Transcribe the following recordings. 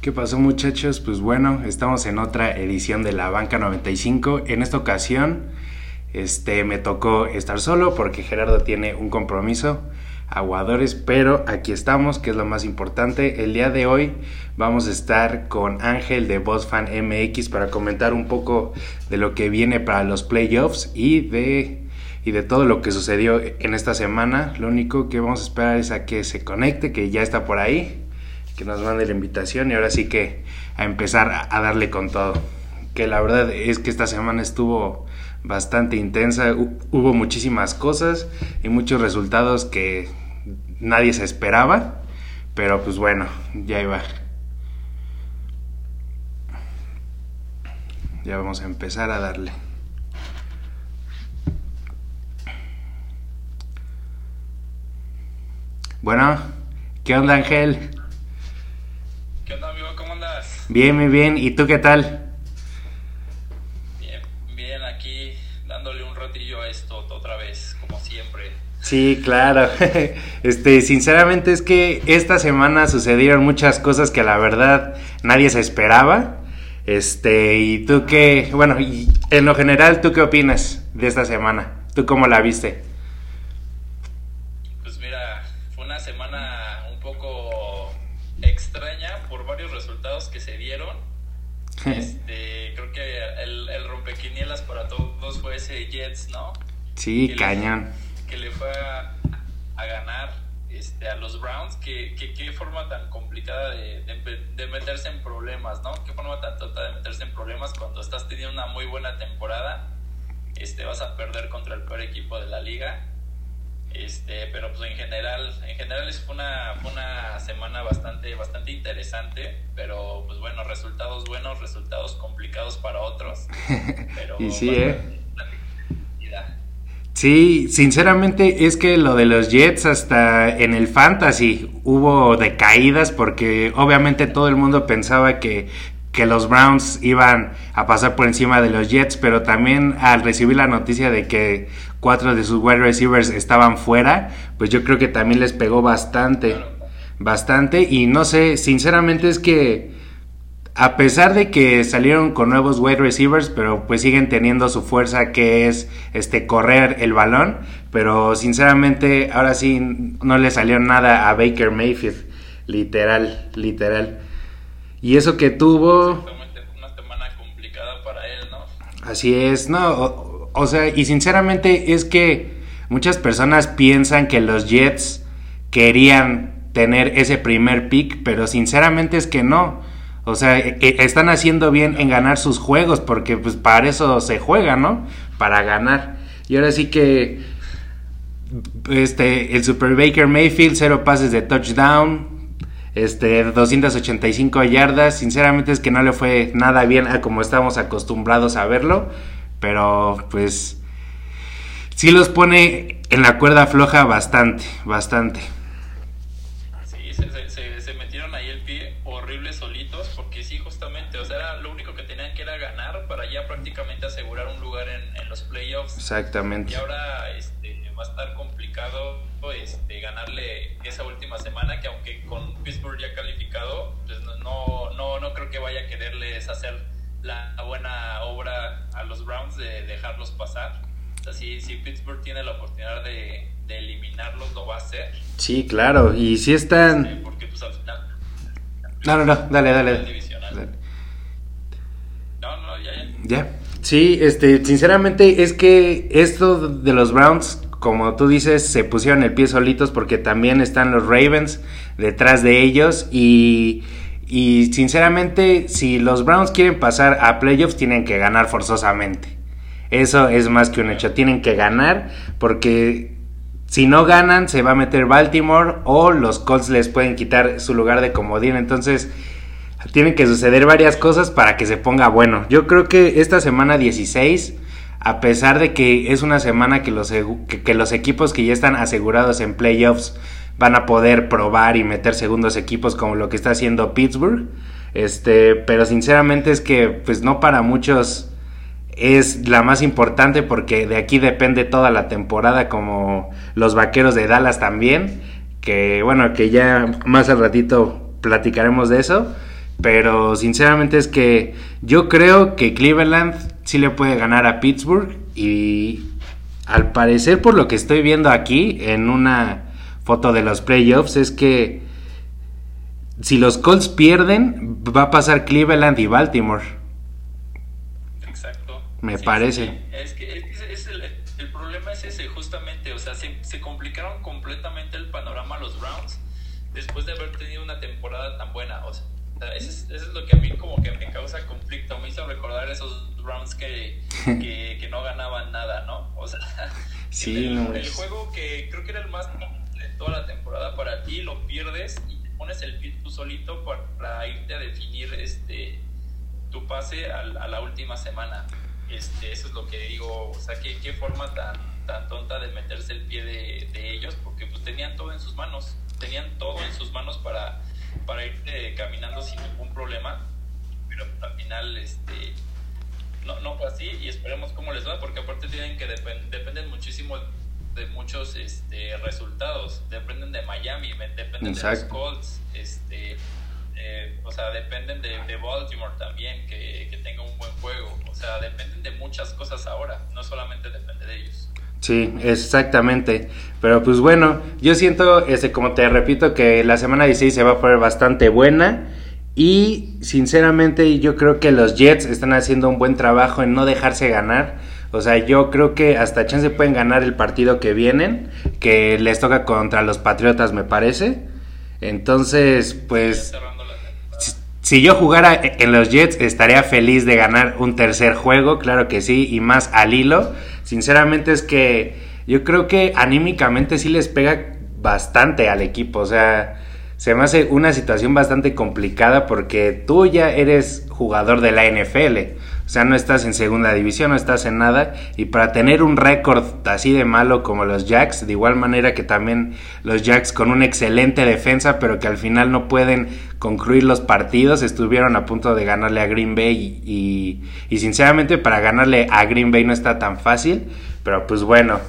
¿Qué pasó muchachos? Pues bueno, estamos en otra edición de la Banca 95. En esta ocasión este, me tocó estar solo porque Gerardo tiene un compromiso, aguadores, pero aquí estamos, que es lo más importante. El día de hoy vamos a estar con Ángel de BossFan MX para comentar un poco de lo que viene para los playoffs y de, y de todo lo que sucedió en esta semana. Lo único que vamos a esperar es a que se conecte, que ya está por ahí que nos mande la invitación y ahora sí que a empezar a darle con todo. Que la verdad es que esta semana estuvo bastante intensa, hubo muchísimas cosas y muchos resultados que nadie se esperaba, pero pues bueno, ya iba. Ya vamos a empezar a darle. Bueno, ¿qué onda Ángel? ¿Qué onda, amigo? ¿Cómo andas? Bien, muy bien. ¿Y tú qué tal? Bien, bien, aquí dándole un ratillo a esto otra vez, como siempre. Sí, claro. Este, sinceramente es que esta semana sucedieron muchas cosas que la verdad nadie se esperaba. Este, y tú qué, bueno, y en lo general, ¿tú qué opinas de esta semana? ¿Tú cómo la viste? Pues mira, fue una semana un poco extraña por varios resultados que se dieron. Este, creo que el, el rompequinielas para todos fue ese Jets, ¿no? Sí, Que le- cañón. que le fue a, a ganar este, a los Browns. Que, que- qué forma tan complicada de, de- de meterse en problemas, ¿no? Qué forma tan tonta de meterse en problemas cuando estás teniendo una muy buena temporada. Este, vas a perder contra el peor equipo de la liga. Este, pero pues en general, en general es- fue una, una semana bastante, bastante interesante, pero pues bueno, resultados buenos, resultados complicados para otros. Pero, Y sí, ¿eh? Sí, sinceramente es que lo de los Jets hasta en el fantasy hubo decaídas porque obviamente todo el mundo pensaba que, que los Browns iban a pasar por encima de los Jets, pero también al recibir la noticia de que cuatro de sus wide receivers estaban fuera, pues yo creo que también les pegó bastante, bastante y no sé, sinceramente es que a pesar de que salieron con nuevos wide receivers, pero pues siguen teniendo su fuerza que es este correr el balón, pero sinceramente ahora sí no le salió nada a Baker Mayfield, literal, literal. Y eso que tuvo, una semana complicada para él, ¿no? así es, no, o, o sea, y sinceramente es que muchas personas piensan que los Jets querían tener ese primer pick, pero sinceramente es que no. O sea, e- e- están haciendo bien en ganar sus juegos porque pues para eso se juega, ¿no? Para ganar. Y ahora sí que este el Super Baker Mayfield cero pases de touchdown, este 285 yardas, sinceramente es que no le fue nada bien a como estábamos acostumbrados a verlo, pero pues sí los pone en la cuerda floja bastante, bastante. Sí, se, se- se- se metieron ahí el pie horrible solitos, porque sí, justamente, o sea, era lo único que tenían que era ganar para ya prácticamente asegurar un lugar en, en los playoffs. Exactamente. Y ahora este, va a estar complicado este, ganarle esa última semana, que aunque con Pittsburgh ya calificado, pues no, no, no, creo que vaya a quererles hacer la buena obra a los Browns de dejarlos pasar. O sea, si, si Pittsburgh tiene la oportunidad de, de eliminarlos, lo va a hacer. Sí, claro, y si eh, están porque pues al final... No, no, no, dale, dale. No, no, ya, ya. Ya. Sí, este, sinceramente es que esto de los Browns, como tú dices, se pusieron el pie solitos porque también están los Ravens detrás de ellos y, y sinceramente si los Browns quieren pasar a playoffs tienen que ganar forzosamente. Eso es más que un hecho, tienen que ganar porque si no ganan se va a meter Baltimore o los Colts les pueden quitar su lugar de comodín, entonces tienen que suceder varias cosas para que se ponga bueno. Yo creo que esta semana 16, a pesar de que es una semana que los, equipos que ya están asegurados en playoffs van a poder probar y meter segundos equipos como lo que está haciendo Pittsburgh, este, pero sinceramente es que pues no para muchos es la más importante porque de aquí depende toda la temporada como los vaqueros de Dallas también que bueno que ya más al ratito platicaremos de eso Pero sinceramente es que yo creo que Cleveland sí le puede ganar a Pittsburgh y al parecer por lo que estoy viendo aquí en una foto de los playoffs es que si los Colts pierden va a pasar Cleveland y Baltimore. Exacto. Me parece. Es que el, problema es ese justamente, o sea, se, se complicaron completamente el panorama los Browns después de haber tenido una temporada tan buena. O sea, eso es, lo que a mí como que me causa conflicto. Me hizo recordar esos Browns que, que, no ganaban nada, ¿no? O sea, sí, el, juego que creo que era el más de toda la temporada para ti, lo pierdes y te pones el pie tú solito para, irte a definir este tu pase a, la última semana. Este, eso es lo que digo, o sea, qué, qué forma tan, tan tonta de meterse el pie de, de ellos, porque pues tenían todo en sus manos, tenían todo en sus manos para para ir caminando sin ningún problema, pero al final este, no, no fue así y esperemos cómo les va, porque aparte tienen que dependen muchísimo de muchos este, resultados, dependen de Miami, dependen de los Colts, este, eh, o sea, dependen de, de Baltimore también, que, que, tenga un buen juego, o sea, dependen de muchas cosas ahora, no solamente depende de ellos. Sí, exactamente. Pero pues bueno, yo siento, este, como te repito, que la semana 16 se va a poner bastante buena. Y sinceramente yo creo que los Jets están haciendo un buen trabajo en no dejarse ganar. O sea, yo creo que hasta chance pueden ganar el partido que vienen, que les toca contra los Patriotas, me parece. Entonces, pues si yo jugara en los Jets estaría feliz de ganar un tercer juego, claro que sí, y más al hilo. Sinceramente es que yo creo que anímicamente sí les pega bastante al equipo, o sea, se me hace una situación bastante complicada porque tú ya eres jugador de la NFL, o sea, no estás en segunda división, no estás en nada. Y para tener un récord así de malo como los Jacks, de igual manera que también los Jacks con una excelente defensa, pero que al final no pueden concluir los partidos, estuvieron a punto de ganarle a Green Bay y, y, sinceramente para ganarle a Green Bay no está tan fácil. Pero pues bueno,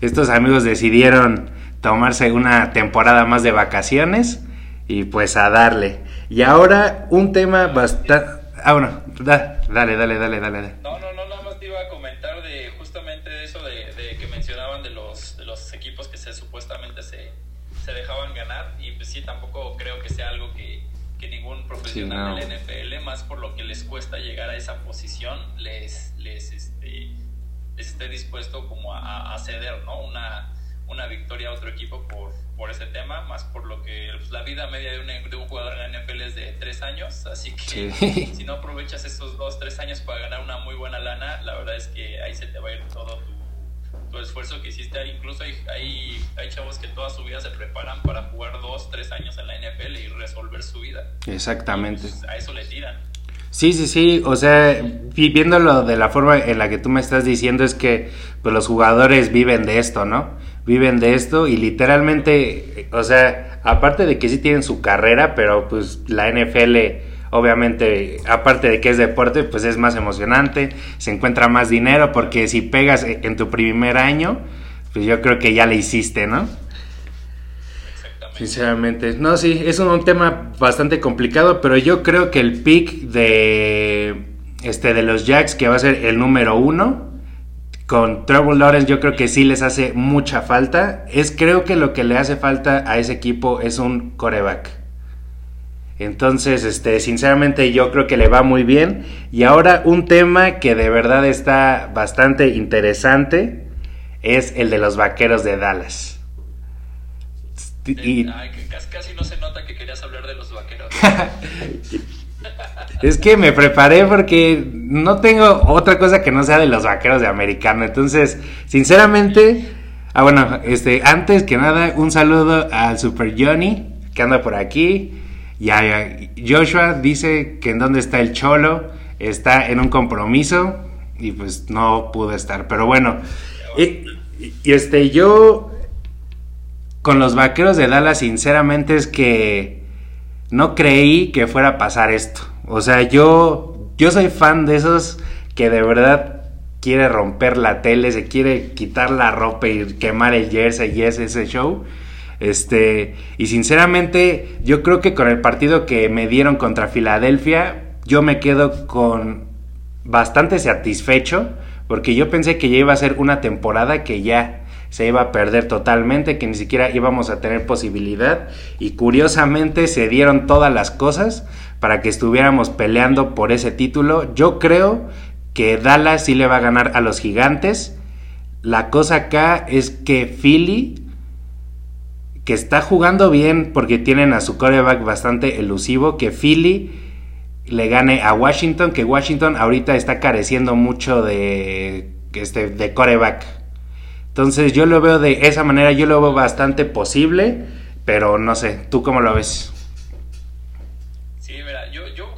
estos amigos decidieron tomarse una temporada más de vacaciones y pues a darle. Y ahora un tema bastante... Ah, bueno, dale, dale, dale, dale. No, no, no, nada más te iba a comentar de justamente eso de, que mencionaban de los, de los equipos que se supuestamente se, se dejaban ganar y pues sí, tampoco creo que sea algo que, que ningún profesional del NFL, más por lo que les cuesta llegar a esa posición, les, les, este, esté dispuesto como a, a ceder, ¿no? Una, una victoria a otro equipo por, por ese tema, más por lo que pues, la vida media de un, de un, jugador en la NFL es de tres años, así que si no aprovechas esos dos, tres años para ganar una muy buena lana, la verdad es que ahí se te va a ir todo tu, tu esfuerzo que hiciste. Incluso hay, hay, hay, chavos que toda su vida se preparan para jugar dos, tres años en la NFL y resolver su vida. Exactamente. Pues, a eso le tiran. Sí, sí, sí, o sea, viéndolo de la forma en la que tú me estás diciendo es que pues los jugadores viven de esto, ¿no? Viven de esto y literalmente, o sea, aparte de que sí tienen su carrera, pero pues la NFL obviamente, aparte de que es deporte, pues es más emocionante, se encuentra más dinero porque si pegas en tu primer año, pues yo creo que ya le hiciste, ¿no? Sinceramente, no, sí, es un, tema bastante complicado, pero yo creo que el pick de, este, de los Jacks, que va a ser el número uno, con Trevor Lawrence yo creo que sí les hace mucha falta. Es creo que lo que le hace falta a ese equipo es un coreback. Entonces, este, sinceramente yo creo que le va muy bien. Y ahora un tema que de verdad está bastante interesante es el de los vaqueros de Dallas. Y... casi, no se nota que querías hablar de los vaqueros. es que me preparé porque no tengo otra cosa que no sea de los vaqueros de americano. Entonces, sinceramente, ah, bueno, este, antes que nada, un saludo al Super Johnny que anda por aquí. Y a Joshua dice que en dónde está el cholo, está en un compromiso y pues no pudo estar. Pero bueno, y, este, yo con los vaqueros de Dallas, sinceramente, es que no creí que fuera a pasar esto. O sea, yo, yo soy fan de esos que de verdad quiere romper la tele, se quiere quitar la ropa y quemar el jersey y ese, ese show. Este, y sinceramente, yo creo que con el partido que me dieron contra Filadelfia, yo me quedo con bastante satisfecho, porque yo pensé que ya iba a ser una temporada que ya se iba a perder totalmente, que ni siquiera íbamos a tener posibilidad, y curiosamente se dieron todas las cosas para que estuviéramos peleando por ese título. Yo creo que Dallas sí le va a ganar a los gigantes. La cosa acá es que Philly, que está jugando bien porque tienen a su coreback bastante elusivo, que Philly le gane a Washington, que Washington ahorita está careciendo mucho de, este, de coreback. Entonces yo lo veo de esa manera, yo lo veo bastante posible, pero no sé, ¿tú cómo lo ves? Sí, mira, yo, yo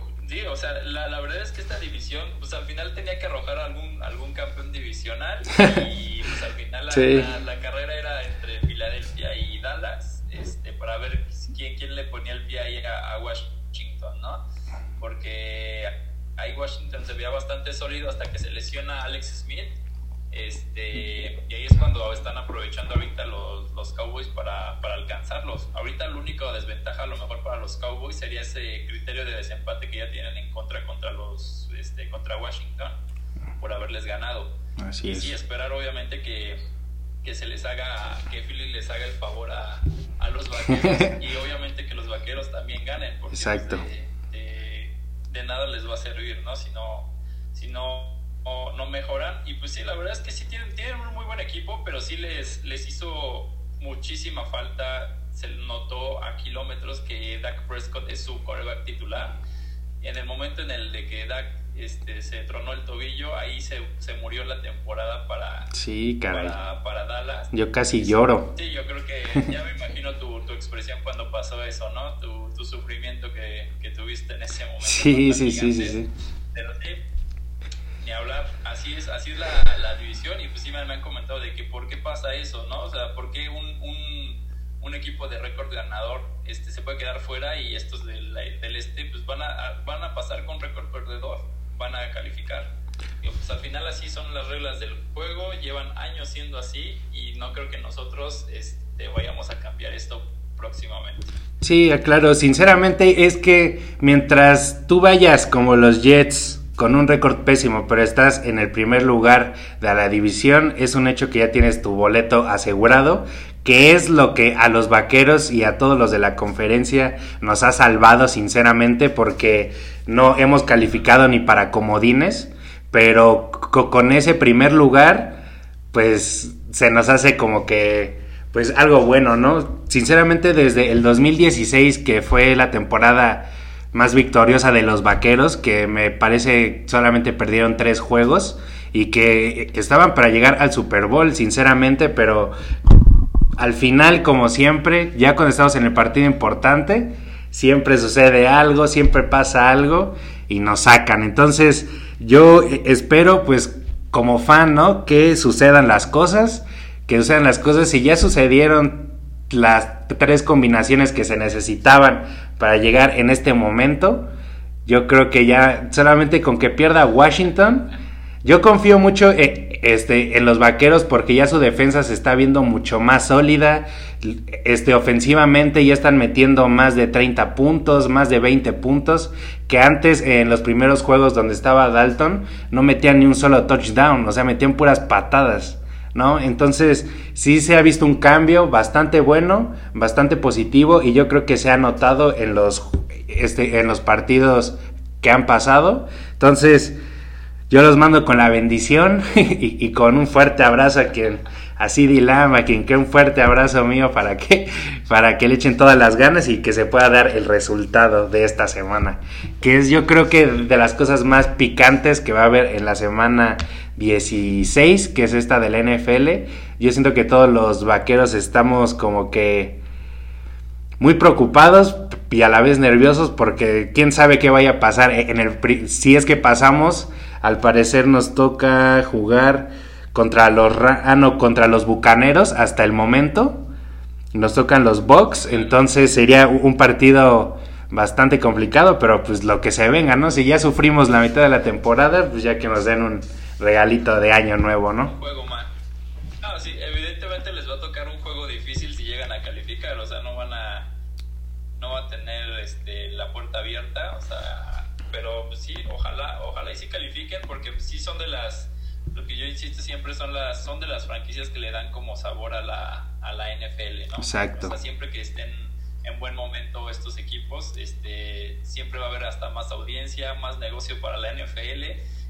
o sea, la, la verdad es que esta división, pues al final tenía que arrojar algún, algún campeón divisional y pues al final la, carrera era entre Filadelfia y Dallas, este, para ver quién, quién le ponía el pie ahí a, a Washington, ¿no? Porque ahí Washington se veía bastante sólido hasta que se lesiona Alex Smith este, y ahí es cuando están aprovechando ahorita los, los Cowboys para, para, alcanzarlos. Ahorita la única desventaja a lo mejor para los Cowboys sería ese criterio de desempate que ya tienen en contra contra los este, contra Washington por haberles ganado. Así y sí, esperar obviamente que, que se les haga, que Philly les haga el favor a, a los vaqueros y obviamente que los vaqueros también ganen. Porque Exacto. De, de, nada les va a servir, ¿no? Si no, si no o no mejoran. Y pues sí, la verdad es que sí tienen, tienen un muy buen equipo, pero sí les, les hizo muchísima falta. Se notó a kilómetros que Dak Prescott es su coreback titular. En el momento en el de que Dak este, se tronó el tobillo, ahí se, se murió la temporada para, sí, para, para, Dallas. Yo casi lloro. Sí, yo creo que ya me imagino tu, tu expresión cuando pasó eso, ¿no? Tu, tu sufrimiento que, que, tuviste en ese momento. Sí, sí, sí, sí, sí. Pero sí, ni hablar, así es, así es la, la división y pues sí me, han comentado de que por qué pasa eso, ¿no? O sea, por qué un, un, un equipo de récord ganador este, se puede quedar fuera y estos del, del este pues van a, van a pasar con récord perdedor, van a calificar. Y pues al final así son las reglas del juego, llevan años siendo así y no creo que nosotros este, vayamos a cambiar esto próximamente. Sí, claro, sinceramente es que mientras tú vayas como los Jets con un récord pésimo, pero estás en el primer lugar de la división, es un hecho que ya tienes tu boleto asegurado, que es lo que a los vaqueros y a todos los de la conferencia nos ha salvado sinceramente porque no hemos calificado ni para comodines, pero con ese primer lugar pues se nos hace como que pues algo bueno, ¿no? Sinceramente desde el 2016 que fue la temporada más victoriosa de los vaqueros, que me parece solamente perdieron tres juegos y que estaban para llegar al Super Bowl, sinceramente, pero al final, como siempre, ya cuando estamos en el partido importante, siempre sucede algo, siempre pasa algo y nos sacan. Entonces, yo espero, pues, como fan, ¿no? Que sucedan las cosas, que sucedan las cosas. y ya sucedieron las tres combinaciones que se necesitaban para llegar en este momento. Yo creo que ya solamente con que pierda Washington, yo confío mucho en, este, en los vaqueros porque ya su defensa se está viendo mucho más sólida. Este, ofensivamente ya están metiendo más de 30 puntos, más de 20 puntos, que antes en los primeros juegos donde estaba Dalton no metían ni un solo touchdown, o sea, metían puras patadas. ¿No? Entonces, sí se ha visto un cambio bastante bueno, bastante positivo y yo creo que se ha notado en los, este, en los partidos que han pasado. Entonces, yo los mando con la bendición y, con un fuerte abrazo a quien, así Dilam, a quien que un fuerte abrazo mío para que, para que le echen todas las ganas y que se pueda dar el resultado de esta semana. Que es yo creo que de las cosas más picantes que va a haber en la semana 16, que es esta del NFL. Yo siento que todos los vaqueros estamos como que muy preocupados y a la vez nerviosos porque quién sabe qué vaya a pasar. En el si es que pasamos al parecer nos toca jugar contra los ah, no, contra los bucaneros hasta el momento. Nos tocan los Bucks entonces sería un partido bastante complicado pero pues lo que se venga no si ya sufrimos la mitad de la temporada pues ya que nos den un regalito de año nuevo, ¿no? Un juego más. No, sí, evidentemente les va a tocar un juego difícil si llegan a calificar o sea, no van a no va a tener este, la puerta abierta, o sea, pero pues, sí, ojalá, ojalá y sí califiquen porque sí son de las lo que yo insisto siempre son las son de las franquicias que le dan como sabor a la, a la NFL, ¿no? Exacto. O sea, siempre que estén en buen momento estos equipos, este siempre va a haber hasta más audiencia, más negocio para la NFL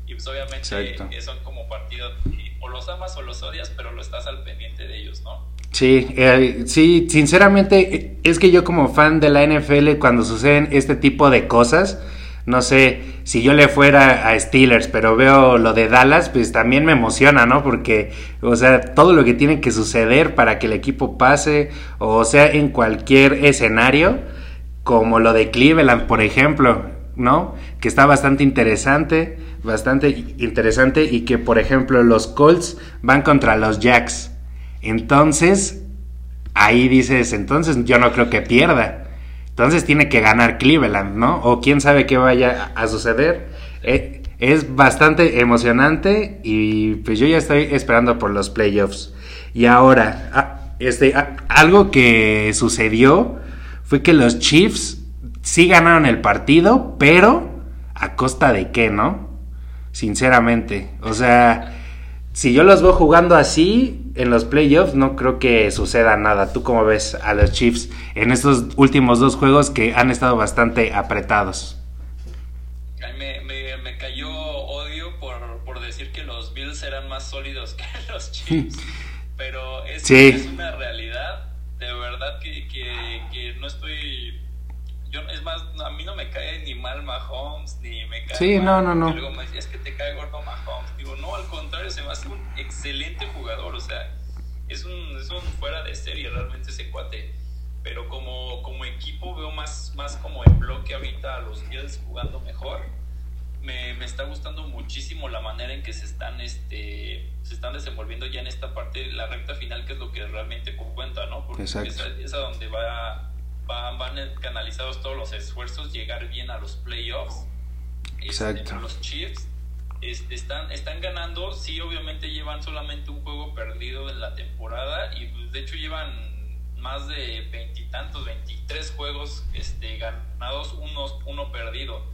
y pues obviamente son como partidos o los amas o los odias, pero lo estás al pendiente de ellos, ¿no? Sí, eh, sí, sinceramente es que yo como fan de la NFL cuando suceden este tipo de cosas, no sé, si yo le fuera a Steelers, pero veo lo de Dallas, pues también me emociona, ¿no? Porque, o sea, todo lo que tiene que suceder para que el equipo pase, o sea, en cualquier escenario, como lo de Cleveland, por ejemplo, ¿no? Que está bastante interesante, bastante interesante, y que, por ejemplo, los Colts van contra los Jacks. Entonces, ahí dices, entonces yo no creo que pierda. Entonces tiene que ganar Cleveland, ¿no? O quién sabe qué vaya a suceder. Eh, es bastante emocionante y pues yo ya estoy esperando por los playoffs. Y ahora, ah, este, algo que sucedió fue que los Chiefs sí ganaron el partido, pero a costa de qué, ¿no? Sinceramente. O sea, si yo los veo jugando así en los playoffs, no creo que suceda nada. ¿Tú cómo ves a los Chiefs en estos últimos dos juegos que han estado bastante apretados? Me, me, cayó odio por, por, decir que los Bills eran más sólidos que los Chiefs. Pero es, es una realidad. De verdad que, que, que no estoy es más, a mí no me cae ni mal Mahomes, ni me cae Sí, no, no, no. Y luego es que te cae gordo Mahomes. Digo, no, al contrario, se me hace un excelente jugador, o sea, es un, es un fuera de serie realmente ese cuate. Pero como, como equipo veo más, más como en bloque ahorita a los Bills jugando mejor. Me, me, está gustando muchísimo la manera en que se están, este, se están desenvolviendo ya en esta parte, la recta final, que es lo que realmente cuenta, ¿no? Porque es, es a donde va van, van canalizados todos los esfuerzos llegar bien a los playoffs. Este, Exacto. los Chiefs este, están, están ganando, sí, obviamente llevan solamente un juego perdido en la temporada y pues, de hecho llevan más de veintitantos, veintitrés juegos este, ganados, unos, uno perdido.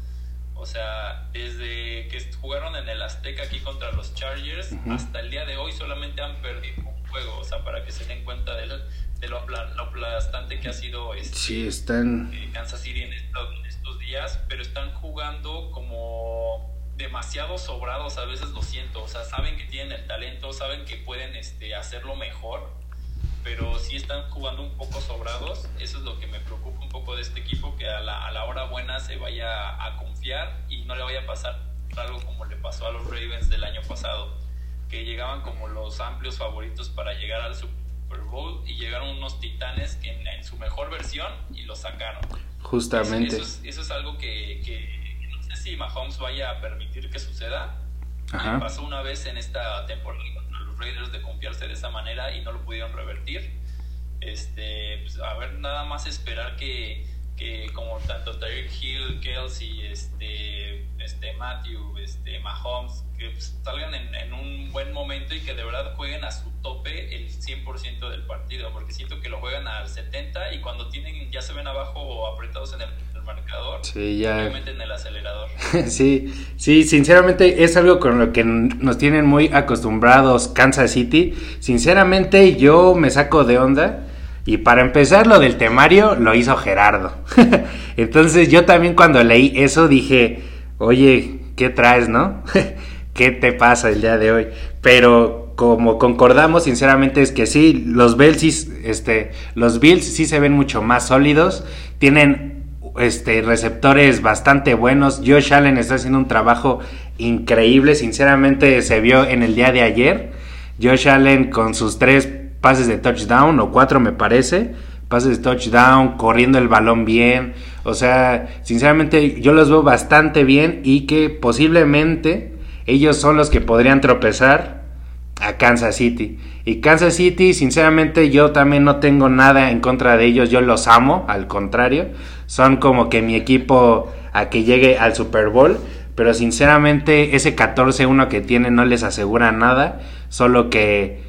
O sea, desde que jugaron en el Azteca aquí contra los Chargers, hasta el día de hoy solamente han perdido un juego. O sea, para que se den cuenta del, de lo, aplastante que ha sido este, están... Eh, Kansas City en estos, días, pero están jugando como demasiado sobrados, a veces lo siento, o sea, saben que tienen el talento, saben que pueden este, hacerlo mejor, pero sí están jugando un poco sobrados, eso es lo que me preocupa un poco de este equipo, que a la, a la hora buena se vaya a confiar y no le vaya a pasar algo como le pasó a los Ravens del año pasado, que llegaban como los amplios favoritos para llegar al Super Super Bowl y llegaron unos titanes que en, su mejor versión y lo sacaron. Justamente. Eso, es, algo que, no sé si Mahomes vaya a permitir que suceda. Pasó una vez en esta temporada contra los Raiders de confiarse de esa manera y no lo pudieron revertir. Este, pues, a ver, nada más esperar que, que como tanto Tyreek Hill, Kelsey, este, este Matthew, este Mahomes, que pues, salgan en, un buen momento y que de verdad jueguen a su tope el 100% del partido, porque siento que lo juegan al 70 y cuando tienen ya se ven abajo o apretados en el, marcador, sí, ya... obviamente en el acelerador. sí, sí, sinceramente es algo con lo que nos tienen muy acostumbrados Kansas City. Sinceramente yo me saco de onda. Y para empezar, lo del temario lo hizo Gerardo. Entonces yo también cuando leí eso dije, oye, ¿qué traes, no? ¿Qué te pasa el día de hoy? Pero como concordamos, sinceramente es que sí, los Bills sí, este, los Bills sí se ven mucho más sólidos, tienen este, receptores bastante buenos. Josh Allen está haciendo un trabajo increíble, sinceramente se vio en el día de ayer. Josh Allen con sus tres pases de touchdown, o cuatro me parece, pases de touchdown, corriendo el balón bien. O sea, sinceramente yo los veo bastante bien y que posiblemente ellos son los que podrían tropezar a Kansas City. Y Kansas City, sinceramente, yo también no tengo nada en contra de ellos, yo los amo, al contrario, son como que mi equipo a que llegue al Super Bowl, pero sinceramente ese 14-1 que tienen no les asegura nada, solo que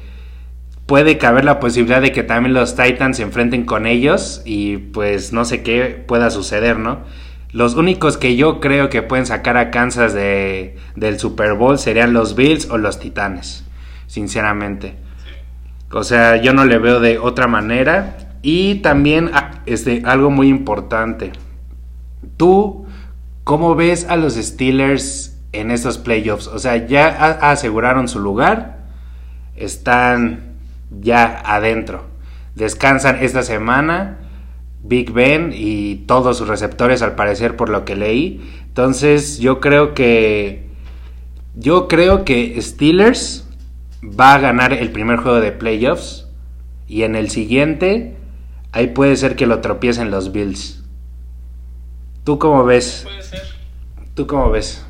puede caber la posibilidad de que también los Titans se enfrenten con ellos y pues no sé qué pueda suceder, ¿no? Los únicos que yo creo que pueden sacar a Kansas de, del Super Bowl serían los Bills o los Titanes, sinceramente. O sea, yo no le veo de otra manera. Y también ah, este, algo muy importante. ¿Tú cómo ves a los Steelers en estos playoffs? O sea, ya aseguraron su lugar. Están ya adentro. Descansan esta semana Big Ben y todos sus receptores al parecer por lo que leí. Entonces yo creo que yo creo que Steelers va a ganar el primer juego de playoffs y en el siguiente ahí puede ser que lo tropiecen los Bills. ¿Tú cómo ves? Puede ser. ¿Tú cómo ves?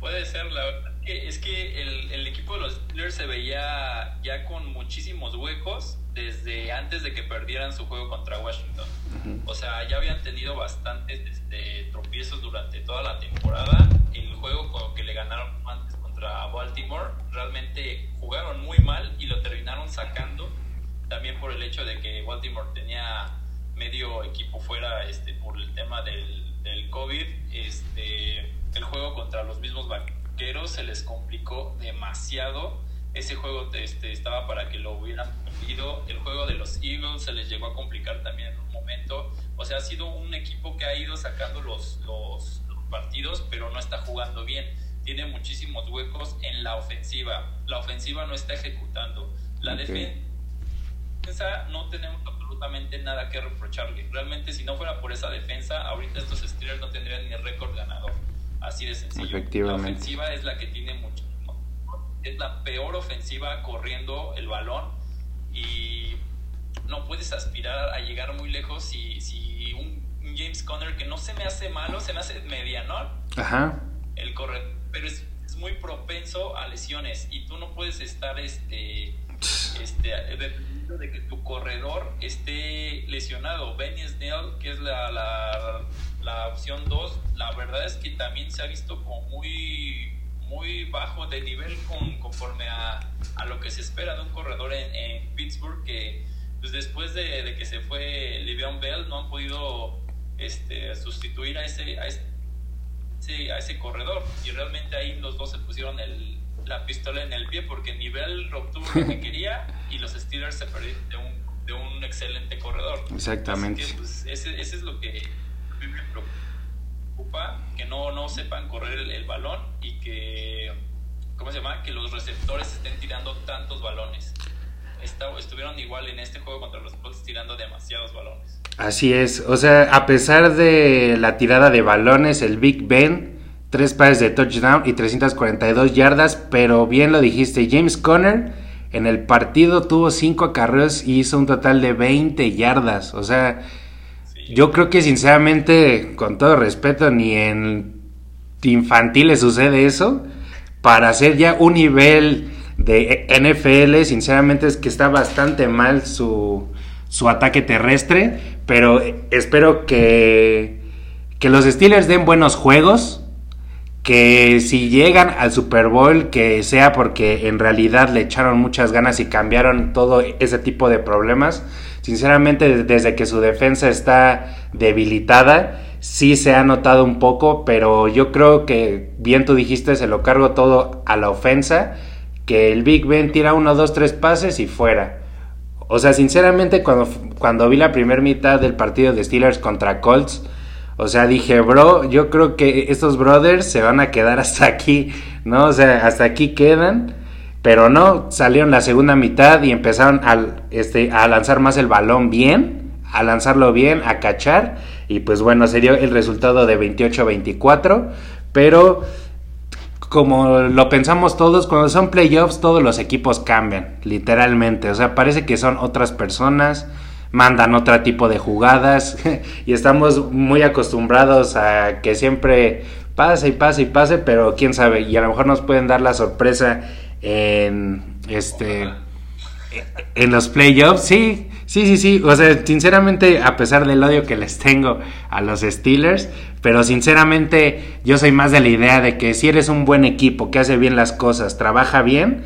Puede ser, la verdad es que el, el equipo de los Steelers se veía ya con muchísimos huecos desde antes su juego contra Washington. O sea, ya habían tenido bastantes este, tropiezos durante toda la temporada. El juego con que le ganaron antes contra Baltimore, realmente jugaron muy mal y lo terminaron sacando. También por el hecho de que Baltimore tenía medio equipo fuera este, por el tema del, del COVID. Este, el juego contra los mismos vaqueros se les complicó demasiado ese juego este, estaba para que lo hubieran perdido. El juego de los Eagles se les llegó a complicar también en un momento. O sea, ha sido un equipo que ha ido sacando los, los, partidos, pero no está jugando bien. Tiene muchísimos huecos en la ofensiva. La ofensiva no está ejecutando. La defensa no tenemos absolutamente nada que reprocharle. Realmente, si no fuera por esa defensa, ahorita estos Steelers no tendrían ni récord ganador. Así de sencillo. La ofensiva es la que tiene mucho es la peor ofensiva corriendo el balón y no puedes aspirar a llegar muy lejos si, si un, James Conner que no se me hace malo, se me hace medianón. Ajá. El correr, pero es, muy propenso a lesiones y tú no puedes estar este este dependiendo de que tu corredor esté lesionado. Benny Snell, que es la, la, la opción 2, la verdad es que también se ha visto como muy muy bajo de nivel con, conforme a, a, lo que se espera de un corredor en, en Pittsburgh que pues después de, de, que se fue Le'Veon Bell no han podido este, sustituir a ese, a ese, a ese corredor y realmente ahí los dos se pusieron el, la pistola en el pie porque nivel obtuvo lo que quería y los Steelers se perdieron de un, de un excelente corredor. Exactamente. pues, ese, ese, es lo que me preocupa que no, no sepan correr el, balón y que, ¿cómo se llama? Que los receptores estén tirando tantos balones. estuvieron igual en este juego contra los Colts tirando demasiados balones. Así es, o sea, a pesar de la tirada de balones, el Big Ben, tres pares de touchdown y 342 yardas, pero bien lo dijiste, James Conner en el partido tuvo cinco acarreos y hizo un total de 20 yardas, o sea, yo creo que sinceramente, con todo respeto, ni en infantiles sucede eso. Para hacer ya un nivel de NFL, sinceramente es que está bastante mal su, su ataque terrestre, pero espero que, que los Steelers den buenos juegos, que si llegan al Super Bowl, que sea porque en realidad le echaron muchas ganas y cambiaron todo ese tipo de problemas Sinceramente, desde que su defensa está debilitada, sí se ha notado un poco, pero yo creo que, bien tú dijiste, se lo cargo todo a la ofensa, que el Big Ben tira uno, dos, tres pases y fuera. O sea, sinceramente, cuando, cuando vi la primera mitad del partido de Steelers contra Colts, o sea, dije, bro, yo creo que estos brothers se van a quedar hasta aquí, ¿no? O sea, hasta aquí quedan. Pero no, salieron la segunda mitad y empezaron a, este, a lanzar más el balón bien, a lanzarlo bien, a cachar. Y pues bueno, se dio el resultado de 28-24. Pero como lo pensamos todos, cuando son playoffs todos los equipos cambian, literalmente. O sea, parece que son otras personas, mandan otro tipo de jugadas y estamos muy acostumbrados a que siempre pase y pase y pase, pero quién sabe, y a lo mejor nos pueden dar la sorpresa en este en los playoffs, sí, sí, sí, sí, o sea, sinceramente, a pesar del odio que les tengo a los Steelers, pero sinceramente yo soy más de la idea de que si eres un buen equipo, que hace bien las cosas, trabaja bien,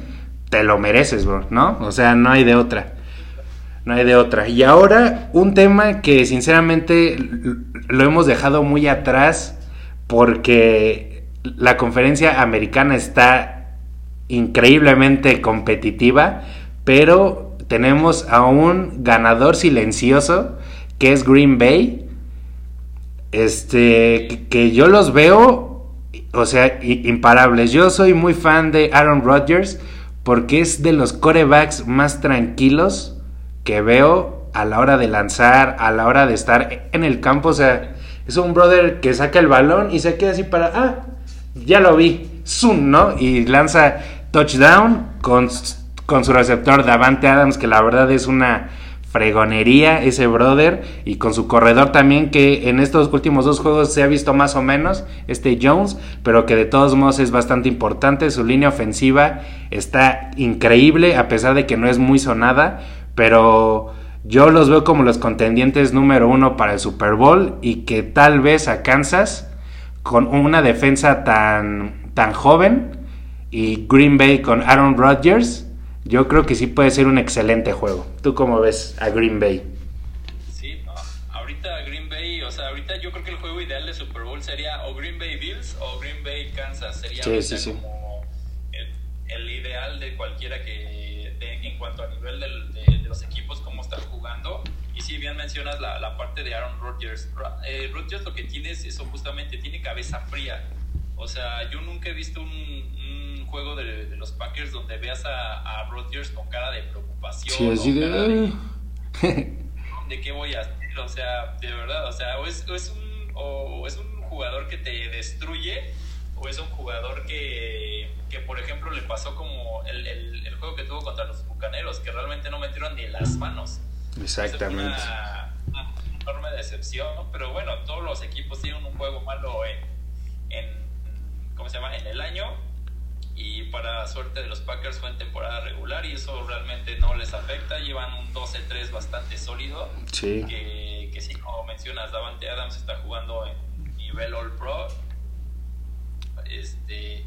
te lo mereces, bro, ¿no? O sea, no hay de otra. No hay de otra. Y ahora un tema que sinceramente lo hemos dejado muy atrás porque la conferencia americana está increíblemente competitiva, pero tenemos a un ganador silencioso que es Green Bay. Este, que yo los veo, o sea, imparables. Yo soy muy fan de Aaron Rodgers porque es de los corebacks más tranquilos que veo a la hora de lanzar, a la hora de estar en el campo. O sea, es un brother que saca el balón y se queda así para, ah, ya lo vi, zoom, ¿no? Y lanza touchdown con, con su receptor Davante Adams, que la verdad es una fregonería ese brother y con su corredor también que en estos últimos dos juegos se ha visto más o menos este Jones pero que de todos modos es bastante importante. Su línea ofensiva está increíble a pesar de que no es muy sonada pero yo los veo como los contendientes número uno para el Super Bowl y que tal vez a Kansas con una defensa tan tan joven y Green Bay con Aaron Rodgers yo creo que sí puede ser un excelente juego. ¿Tú cómo ves a Green Bay? Sí, ahorita Green Bay, o sea, ahorita yo creo que el juego ideal de Super Bowl sería o Green Bay Bills o Green Bay Kansas. Sería como el, ideal de cualquiera que, en cuanto a nivel de, los equipos, cómo están jugando. Y si bien mencionas la, la parte de Aaron Rodgers, eh, Rodgers lo que tiene es eso, justamente tiene cabeza fría. O sea, yo nunca he visto un, juego de, los Packers donde veas a, a Rodgers con cara de preocupación. Sí, de... de... qué voy a hacer? O sea, de verdad, o sea, o es, un, o es un jugador que te destruye o es un jugador que, que por ejemplo, le pasó como el, el, juego que tuvo contra los Bucaneros, que realmente no metieron ni las manos. Exactamente. Una, una, enorme decepción, pero bueno, todos los equipos tienen un juego malo en, en ¿cómo se llama? En el año y para suerte de los Packers fue en temporada regular y eso realmente no les afecta. Llevan un 12-3 bastante sólido. Sí. Que, que sí, como mencionas, Davante Adams está jugando en nivel All Pro. Este,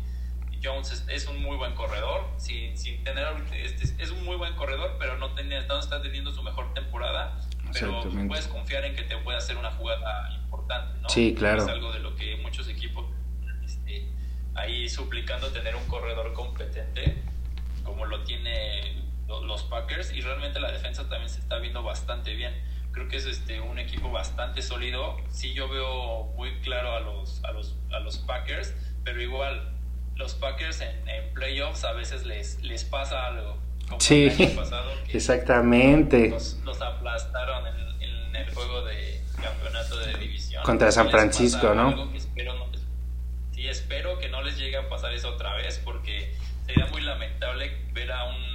Jones es, un muy buen corredor, sin, sin tener este, es un muy buen corredor, pero no, tiene, no está teniendo su mejor temporada. Pero puedes confiar en que te puede hacer una jugada importante, ¿no? Sí, claro. Es algo de lo que muchos equipos ahí suplicando tener un corredor competente como lo tiene los Packers y realmente la defensa también se está viendo bastante bien. Creo que es este un equipo bastante sólido. Sí yo veo muy claro a los a los a los Packers, pero igual los Packers en, playoffs a veces les les pasa algo. sí, exactamente. Los, aplastaron en, el juego de campeonato de división. Contra San Francisco, ¿no? Y espero que no les llegue a pasar eso otra vez porque sería muy lamentable ver a un,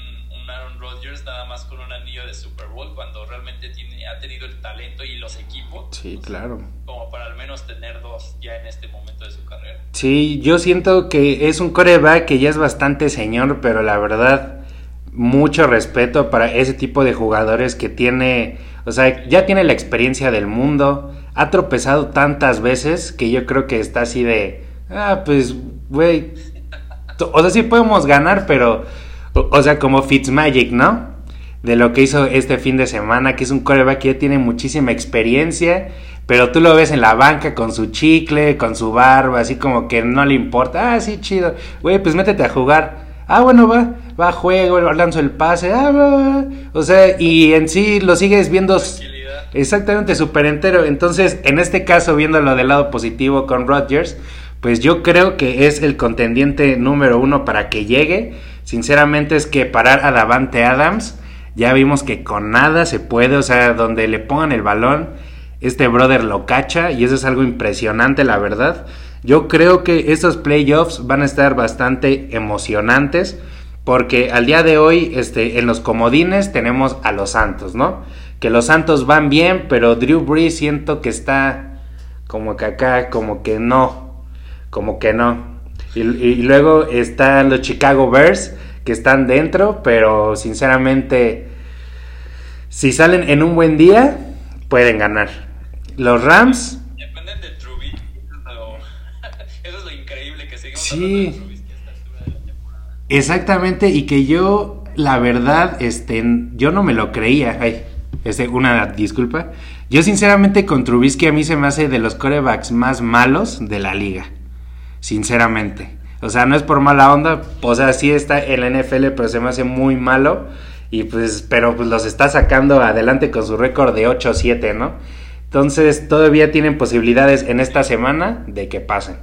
Aaron Rodgers nada más con un anillo de Super Bowl cuando realmente tiene, ha tenido el talento y los equipos. Sí, claro. Como para al menos tener dos ya en este momento de su carrera. Sí, yo siento que es un coreback que ya es bastante señor, pero la verdad, mucho respeto para ese tipo de jugadores que tiene, o sea, ya tiene la experiencia del mundo, ha tropezado tantas veces que yo creo que está así de ah, pues, güey, o sea, sí podemos ganar, pero, o, sea, como Fitzmagic, ¿no? De lo que hizo este fin de semana, que es un coreback que ya tiene muchísima experiencia, pero tú lo ves en la banca con su chicle, con su barba, así como que no le importa, ah, sí, chido, güey, pues métete a jugar. Ah, bueno, va, va, juego, lanzo el pase, ah, va, o sea, y en sí lo sigues viendo exactamente súper entero. Entonces, en este caso, viéndolo del lado positivo con Rodgers, pues yo creo que es el contendiente número uno para que llegue. Sinceramente es que parar a Davante Adams, ya vimos que con nada se puede, o sea, donde le pongan el balón, este brother lo cacha y eso es algo impresionante, la verdad. Yo creo que estos playoffs van a estar bastante emocionantes porque al día de hoy este, en los comodines tenemos a los Santos, ¿no? Que los Santos van bien, pero Drew Brees siento que está como que acá, como que no, como que no. Y, luego están los Chicago Bears, que están dentro, pero sinceramente, si salen en un buen día, pueden ganar. Los Rams... Dependen de Trubisky, eso es lo increíble que seguimos sí. Exactamente, y que yo, la verdad, este, yo no me lo creía. Ay, este, una disculpa. Yo sinceramente con Trubisky a mí se me hace de los corebacks más malos de la liga. Sinceramente. O sea, no es por mala onda, o sea, sí está en la NFL, pero se me hace muy malo. Y pues, pero pues los está sacando adelante con su récord de 8-7, ¿no? Entonces, todavía tienen posibilidades en esta semana de que pasen.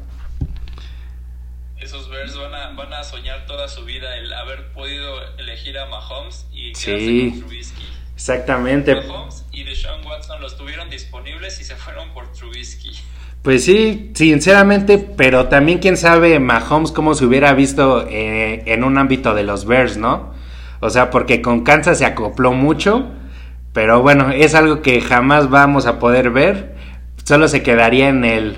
Esos Bears van a, van a soñar toda su vida el haber podido elegir a Mahomes y sí, con Trubisky. Exactamente. Mahomes y Deshaun Watson los tuvieron disponibles y se fueron por Trubisky. Pues sí, sinceramente, pero también quién sabe Mahomes cómo se hubiera visto eh, en un ámbito de los Bears, ¿no? O sea, porque con Kansas se acopló mucho, pero bueno, es algo que jamás vamos a poder ver, solo se quedaría en el...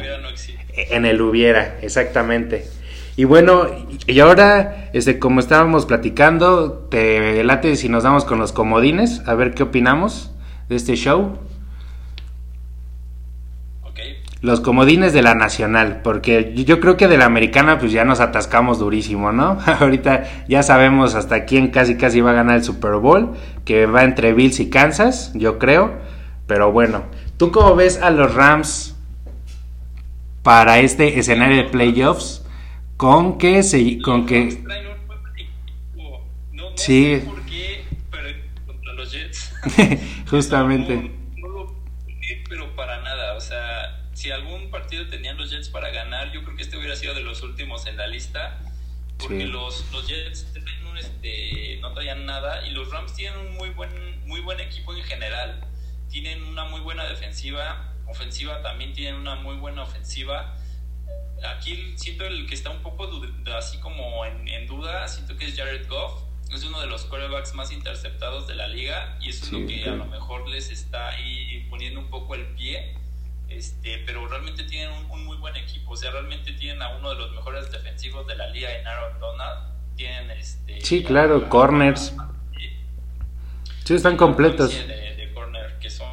en el hubiera, exactamente. Y bueno, y ahora, este, como estábamos platicando, te late si nos damos con los comodines, a ver qué opinamos de este show los comodines de la nacional, porque yo creo que de la americana pues ya nos atascamos durísimo, ¿no? Ahorita ya sabemos hasta quién casi casi va a ganar el Super Bowl, que va entre Bills y Kansas, yo creo, pero bueno, ¿tú cómo ves a los Rams para este escenario de playoffs? Con que se con que sí. por qué, pero contra los Jets. Justamente. pero para nada, o sea, si algún partido tenían los Jets para ganar, yo creo que este hubiera sido de los últimos en la lista, porque los, los Jets este, no traían nada y los Rams tienen un muy buen, muy buen equipo en general. Tienen una muy buena defensiva, ofensiva también tienen una muy buena ofensiva. Aquí siento el que está un poco así como en, en duda, siento que es Jared Goff. Es uno de los quarterbacks más interceptados de la liga y eso es lo que a lo mejor les está ahí poniendo un poco el pie este, pero realmente tienen un, muy buen equipo, o sea, realmente tienen a uno de los mejores defensivos de la liga en Aaron Donald, tienen este... Sí, claro, corners. Sí, están completos. De, corner, que son,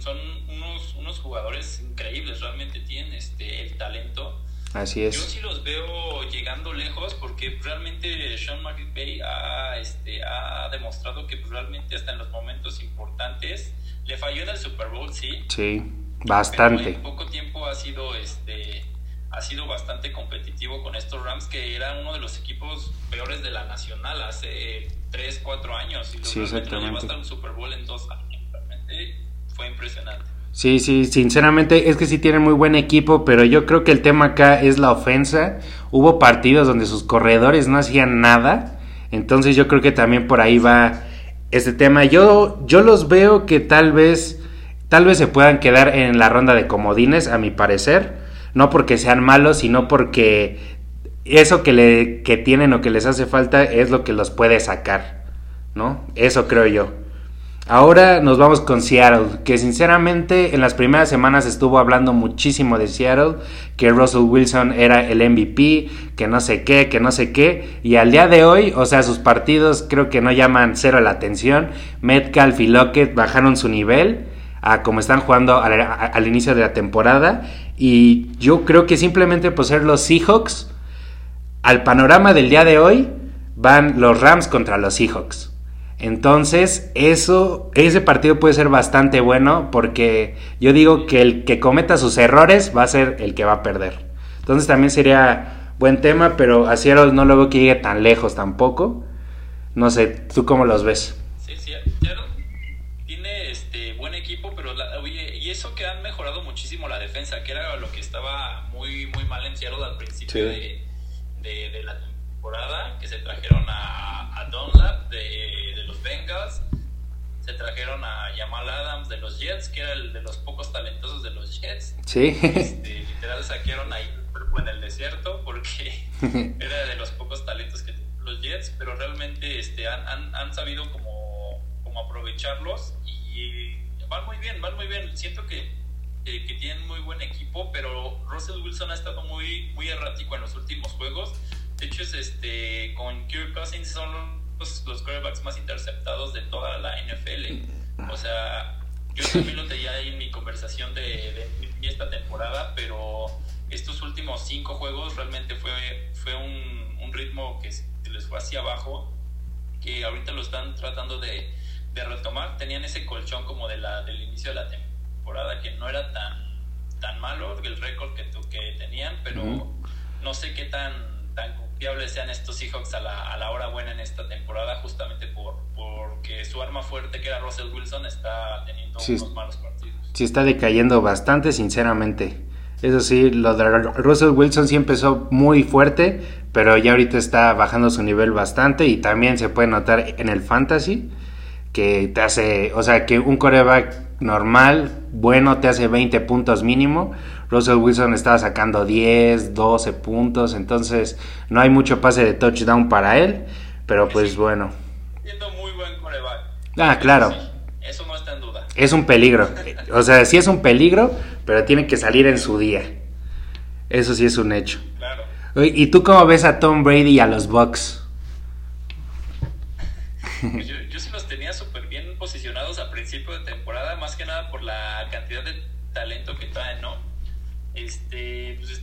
son, unos, unos jugadores increíbles, realmente tienen este, el talento. Así es. Yo sí los veo llegando lejos porque realmente Sean McVay ha, este, ha demostrado que realmente hasta en los momentos importantes le falló en el Super Bowl, sí. Sí, bastante. en poco tiempo ha sido este ha sido bastante competitivo con estos Rams que eran uno de los equipos peores de la nacional hace 3, 4 años y sí, exactamente. hasta un Super Bowl en dos años. Realmente fue impresionante. Sí, sí, sinceramente es que sí tienen muy buen equipo, pero yo creo que el tema acá es la ofensa. Hubo partidos donde sus corredores no hacían nada, entonces yo creo que también por ahí va este tema. Yo, yo los veo que tal vez, tal vez se puedan quedar en la ronda de comodines, a mi parecer. No porque sean malos, sino porque eso que, le, que tienen o que les hace falta es lo que los puede sacar. ¿No? Eso creo yo. Ahora nos vamos con Seattle, que sinceramente en las primeras semanas estuvo hablando muchísimo de Seattle, que Russell Wilson era el MVP, que no sé qué, que no sé qué, y al día de hoy, o sea, sus partidos creo que no llaman cero la atención. Metcalf y Lockett bajaron su nivel a como están jugando al, inicio de la temporada, y yo creo que simplemente por ser los Seahawks, al panorama del día de hoy, van los Rams contra los Seahawks. Entonces, eso, ese partido puede ser bastante bueno porque yo digo que el que cometa sus errores va a ser el que va a perder. Entonces también sería buen tema, pero a Seattle no lo veo que llegue tan lejos tampoco. No sé, ¿tú cómo los ves? Que era lo que estaba muy muy mal en Seattle al principio de, de, la temporada, que se trajeron a, a Dunlap de Bengals, se trajeron a Jamal Adams de los Jets, que era el de los pocos talentosos de los Jets. Sí. Este, literal saquearon ahí en el desierto porque era de los pocos talentos que los Jets, pero realmente este, han, han, sabido como, como, aprovecharlos y van muy bien, van muy bien. Siento que, que, tienen muy buen equipo, pero Russell Wilson ha estado muy, muy errático en los últimos juegos. De hecho, es este, con Kirk Cousins son los, los quarterbacks más interceptados de toda la NFL. O sea, yo también lo tenía ahí en mi conversación de, esta temporada, pero estos últimos cinco juegos realmente fue, fue un, un ritmo que les fue hacia abajo, que ahorita lo están tratando de, de retomar. Tenían ese colchón como de la, del inicio de la temporada que no era tan, tan malo el récord que, que tenían, pero no sé qué tan, tan confiables sean estos Seahawks a la, a la hora buena en esta temporada, justamente por porque su arma fuerte, que era Russell Wilson, está teniendo unos malos partidos. Sí, está decayendo bastante, sinceramente. Eso sí, lo de Russell Wilson sí empezó muy fuerte, pero ya ahorita está bajando su nivel bastante y también se puede notar en el fantasy que te hace, o sea, que un coreback normal, bueno, te hace 20 puntos mínimo. Russell Wilson estaba sacando 10, 12 puntos, entonces no hay mucho pase de touchdown para él, pero pues bueno. Siendo muy buen coreback. Ah, claro. eso no está en duda. Es un peligro. O sea, sí es un peligro, pero tiene que salir en su día. Eso sí es un hecho. Claro. ¿Y tú cómo ves a Tom Brady y a los Bucks?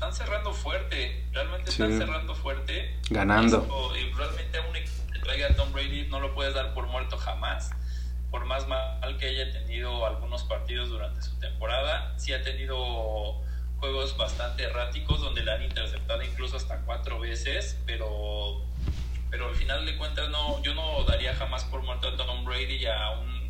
Están cerrando fuerte, realmente están cerrando fuerte. Ganando. y realmente a un equipo que traiga a Tom Brady no lo puedes dar por muerto jamás. Por más mal que haya tenido algunos partidos durante su temporada, sí ha tenido juegos bastante erráticos donde le han interceptado incluso hasta cuatro veces, pero pero al final de cuentas no, yo no daría jamás por muerto a Tom Brady y a un,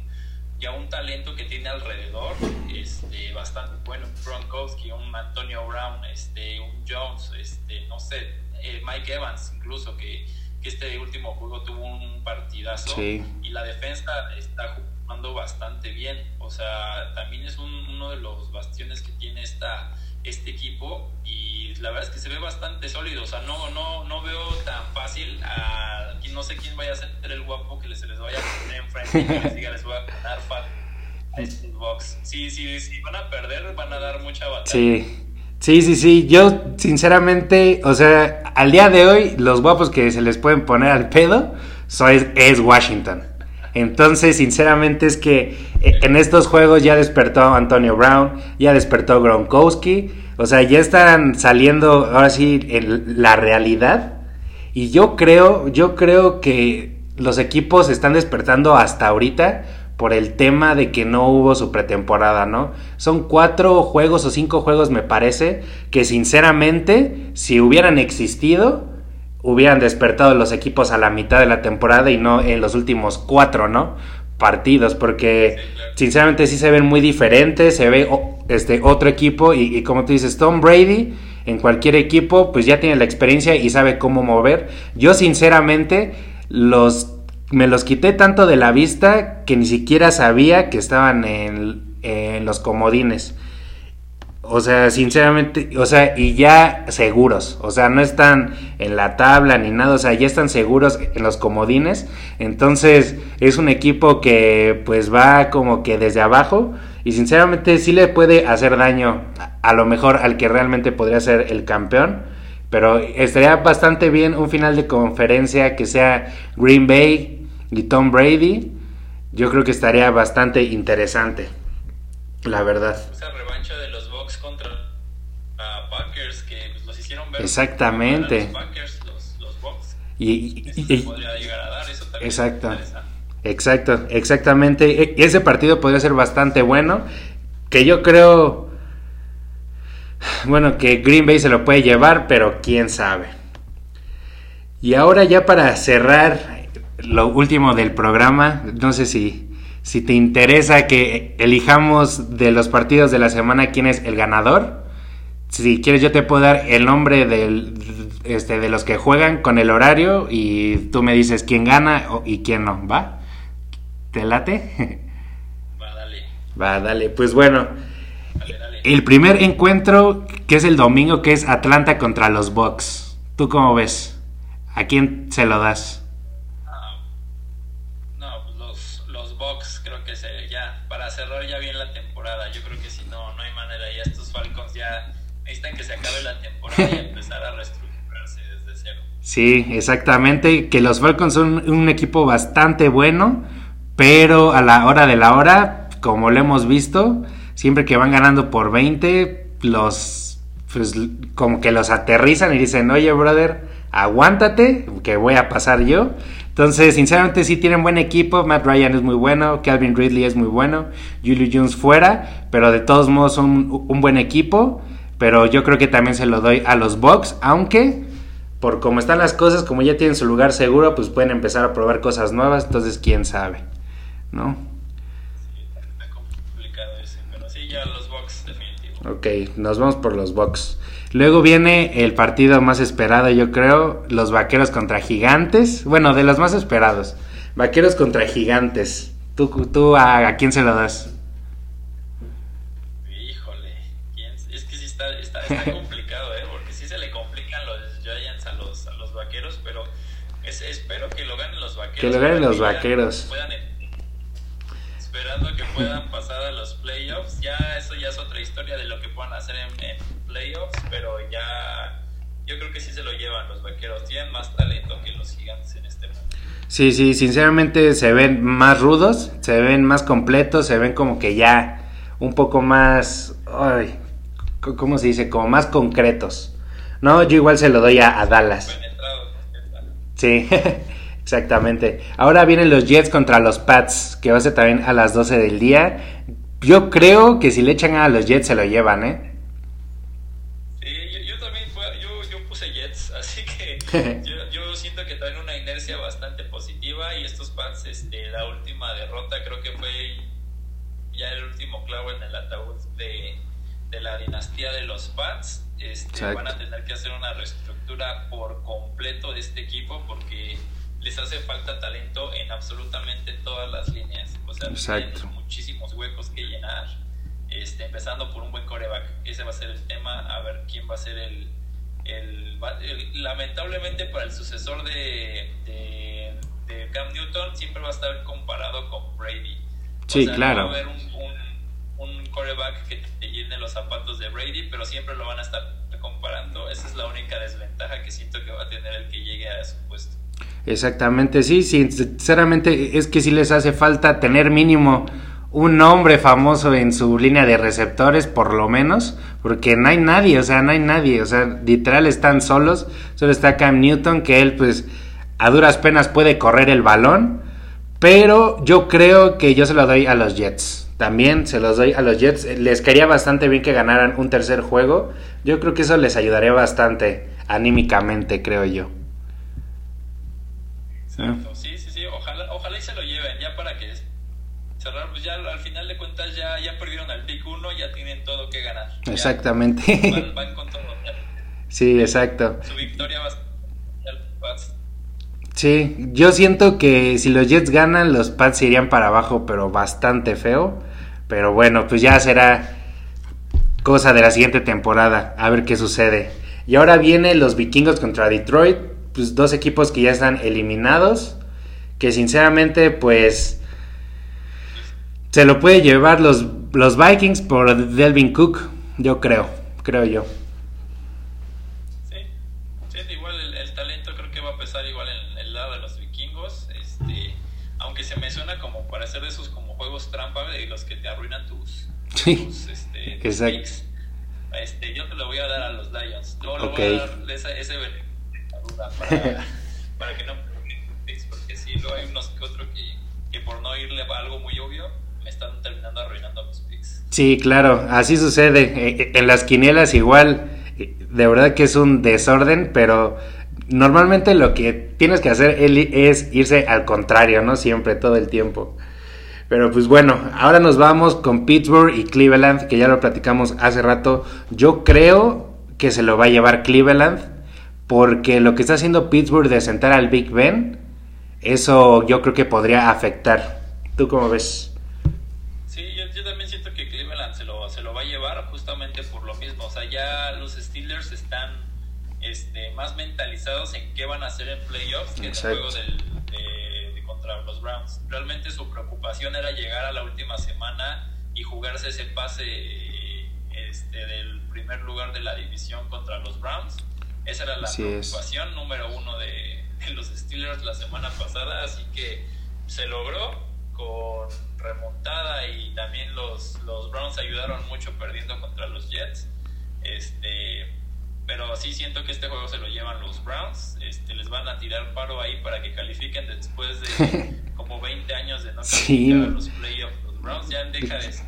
y a un talento que tiene alrededor, este, bastante bueno, un Gronkowski, un Antonio Brown, este, un Jones, este, no sé, eh, Mike Evans incluso, que, que, este último juego tuvo un partidazo. Y la defensa está jugando bastante bien, o sea, también es uno de los bastiones que tiene esta este equipo y la verdad es que se ve bastante sólido, o sea, no, no, no veo tan fácil a no sé quién vaya a ser el guapo que se les vaya a poner enfrente y que les diga les voy a fat a. Sí, sí, sí, van a perder, van a dar mucha batalla. Sí. Sí, sí, sí, yo sinceramente, o sea, al día de hoy los guapos que se les pueden poner al pedo es, es Washington. Entonces, sinceramente es que eh, en estos juegos ya despertó Antonio Brown, ya despertó Gronkowski, o sea, ya están saliendo ahora sí en la realidad. Y yo creo, yo creo que los equipos están despertando hasta ahorita por el tema de que no hubo su pretemporada, ¿no? Son cuatro juegos o cinco juegos, me parece, que sinceramente, si hubieran existido, hubieran despertado los equipos a la mitad de la temporada y no en los últimos cuatro, ¿no? Partidos, porque sinceramente sí se ven muy diferentes, se ve este otro equipo y, como tú dices, Tom Brady en cualquier equipo pues ya tiene la experiencia y sabe cómo mover. Yo sinceramente los me los quité tanto de la vista que ni siquiera sabía que estaban en, en los comodines. O sea, sinceramente, o sea, y ya seguros, o sea, no están en la tabla ni nada, o sea, ya están seguros en los comodines. Entonces, es un equipo que pues va como que desde abajo y sinceramente sí le puede hacer daño a, lo mejor al que realmente podría ser el campeón. Pero estaría bastante bien un final de conferencia que sea Green Bay y Tom Brady. Yo creo que estaría bastante interesante, la verdad. Revancha Packers que pues, los hicieron ver. Exactamente. Los Packers, los, los Bucks. Y, y, y podría llegar a dar eso también. Exacto. Exacto, exactamente. E, ese partido podría ser bastante bueno. Que yo creo. Bueno, que Green Bay se lo puede llevar, pero quién sabe. Y ahora ya para cerrar lo último del programa, no sé si si te interesa que elijamos de los partidos de la semana quién es el ganador, si quieres yo te puedo dar el nombre del, este, de los que juegan con el horario y tú me dices quién gana y quién no, ¿va? ¿Te late? Va, dale. Va, dale. Pues bueno, el primer encuentro que es el domingo que es Atlanta contra los Bucks. ¿Tú cómo ves? ¿A quién se lo das? y empezar a reestructurarse desde cero. Sí, exactamente. Que los Falcons son un equipo bastante bueno, pero a la hora de la hora, como lo hemos visto, siempre que van ganando por 20, los pues como que los aterrizan y dicen, oye, brother, aguántate, que voy a pasar yo. Entonces, sinceramente, sí tienen buen equipo. Matt Ryan es muy bueno, Calvin Ridley es muy bueno, Julio Jones fuera, pero de todos modos son un buen equipo. Pero yo creo que también se lo doy a los Bucks, aunque por cómo están las cosas, como ya tienen su lugar seguro, pues pueden empezar a probar cosas nuevas. Entonces, quién sabe, ¿no? Sí, los definitivo. Ok, nos vamos por los Bucks. Luego viene el partido más esperado, yo creo, los Vaqueros contra Gigantes. Bueno, de los más esperados. Vaqueros contra Gigantes. ¿Tú, tú a, quién se lo das? está, complicado, ¿eh? Porque sí se le complican los Giants a los, a los Vaqueros, pero espero que lo ganen los Vaqueros. Que lo ganen los Vaqueros. esperando que puedan pasar a los playoffs. Ya eso ya es otra historia de lo que puedan hacer en playoffs, pero ya yo creo que sí se lo llevan los vaqueros. Tienen más talento que los gigantes en este momento. Sí, sí, sinceramente se ven más rudos, se ven más completos, se ven como que ya un poco más, ay, ¿cómo se dice? Como más concretos. No, yo igual se lo doy a, Dallas. Sí, exactamente. Ahora vienen los Jets contra los Pats, que va a ser también a las 12 del día. Yo creo que si le echan a los Jets se lo llevan, ¿eh? yo, siento que traen una inercia bastante positiva y estos Pats, este, la última derrota creo que fue ya el último clavo en el ataúd de, la dinastía de los Pats. Este, van a tener que hacer una reestructura por completo de este equipo porque les hace falta talento en absolutamente todas las líneas. O sea, tienen muchísimos huecos que llenar. Este, empezando por un buen coreback. Ese va a ser el tema, a ver quién va a ser el, el, lamentablemente para el sucesor de, de, Cam Newton siempre va a estar comparado con Brady. Sí, claro. va a haber un, un, coreback que te llene los zapatos de Brady, pero siempre lo van a estar comparando. Esa es la única desventaja que siento que va a tener el que llegue a su puesto. Exactamente, sí, sinceramente es que sí les hace falta tener mínimo un nombre famoso en su línea de receptores, por lo menos, porque no hay nadie, o sea, no hay nadie, o sea, literal están solos, solo está Cam Newton, que él pues a duras penas puede correr el balón, pero yo creo que yo se lo doy a los Jets, también se los doy a los Jets, les quería bastante bien que ganaran un tercer juego, yo creo que eso les ayudaría bastante anímicamente, creo yo. sí, sí, sí, ojalá, ojalá y se lo lleven, ya para que cerrar, pues ya al final de cuentas ya, ya perdieron al pick 1, ya tienen todo que ganar. Exactamente. Van, con todo. Sí, exacto. Su victoria va a Sí, yo siento que si los Jets ganan, los Pats irían para abajo, pero bastante feo. Pero bueno, pues ya será cosa de la siguiente temporada, a ver qué sucede. Y ahora vienen los vikingos contra Detroit, pues dos equipos que ya están eliminados, que sinceramente pues se lo puede llevar los, los Vikings por Delvin Cook, yo creo, creo yo. Sí, igual el, talento creo que va a pesar igual en lado de los vikingos, este, aunque se me suena como para hacer esos como juegos trampa de los que te arruinan tus, sí, este, exacto. Este, yo te lo voy a dar a los Lions. Yo le voy a dar ese, ese para, para que no porque si luego hay unos que otros que, que por no irle a algo muy obvio me están terminando arruinando los picks. Sí, claro, así sucede. Eh, eh, en las quinielas igual, eh, de verdad que es un desorden, pero normalmente lo que tienes que hacer es irse al contrario, ¿no? Siempre, todo el tiempo. Pero pues bueno, ahora nos vamos con Pittsburgh y Cleveland, que ya lo platicamos hace rato. Yo creo que se lo va a llevar Cleveland, porque lo que está haciendo Pittsburgh de sentar al Big Ben, eso yo creo que podría afectar. ¿Tú cómo ves? por lo mismo. O sea, ya los Steelers están este, más mentalizados en qué van a hacer en playoffs que en el juego de, contra los Browns. Realmente su preocupación era llegar a la última semana y jugarse ese pase este, del primer lugar de la división contra los Browns. Esa era la preocupación número uno de, de los Steelers la semana pasada, así que se logró con remontada y también los, los Browns ayudaron mucho perdiendo contra los Jets. Este, pero sí siento que este juego se lo llevan los Browns. Este, les van a tirar paro ahí para que califiquen después de como 20 años de no calificar los playoffs. Los Browns ya deja de ser,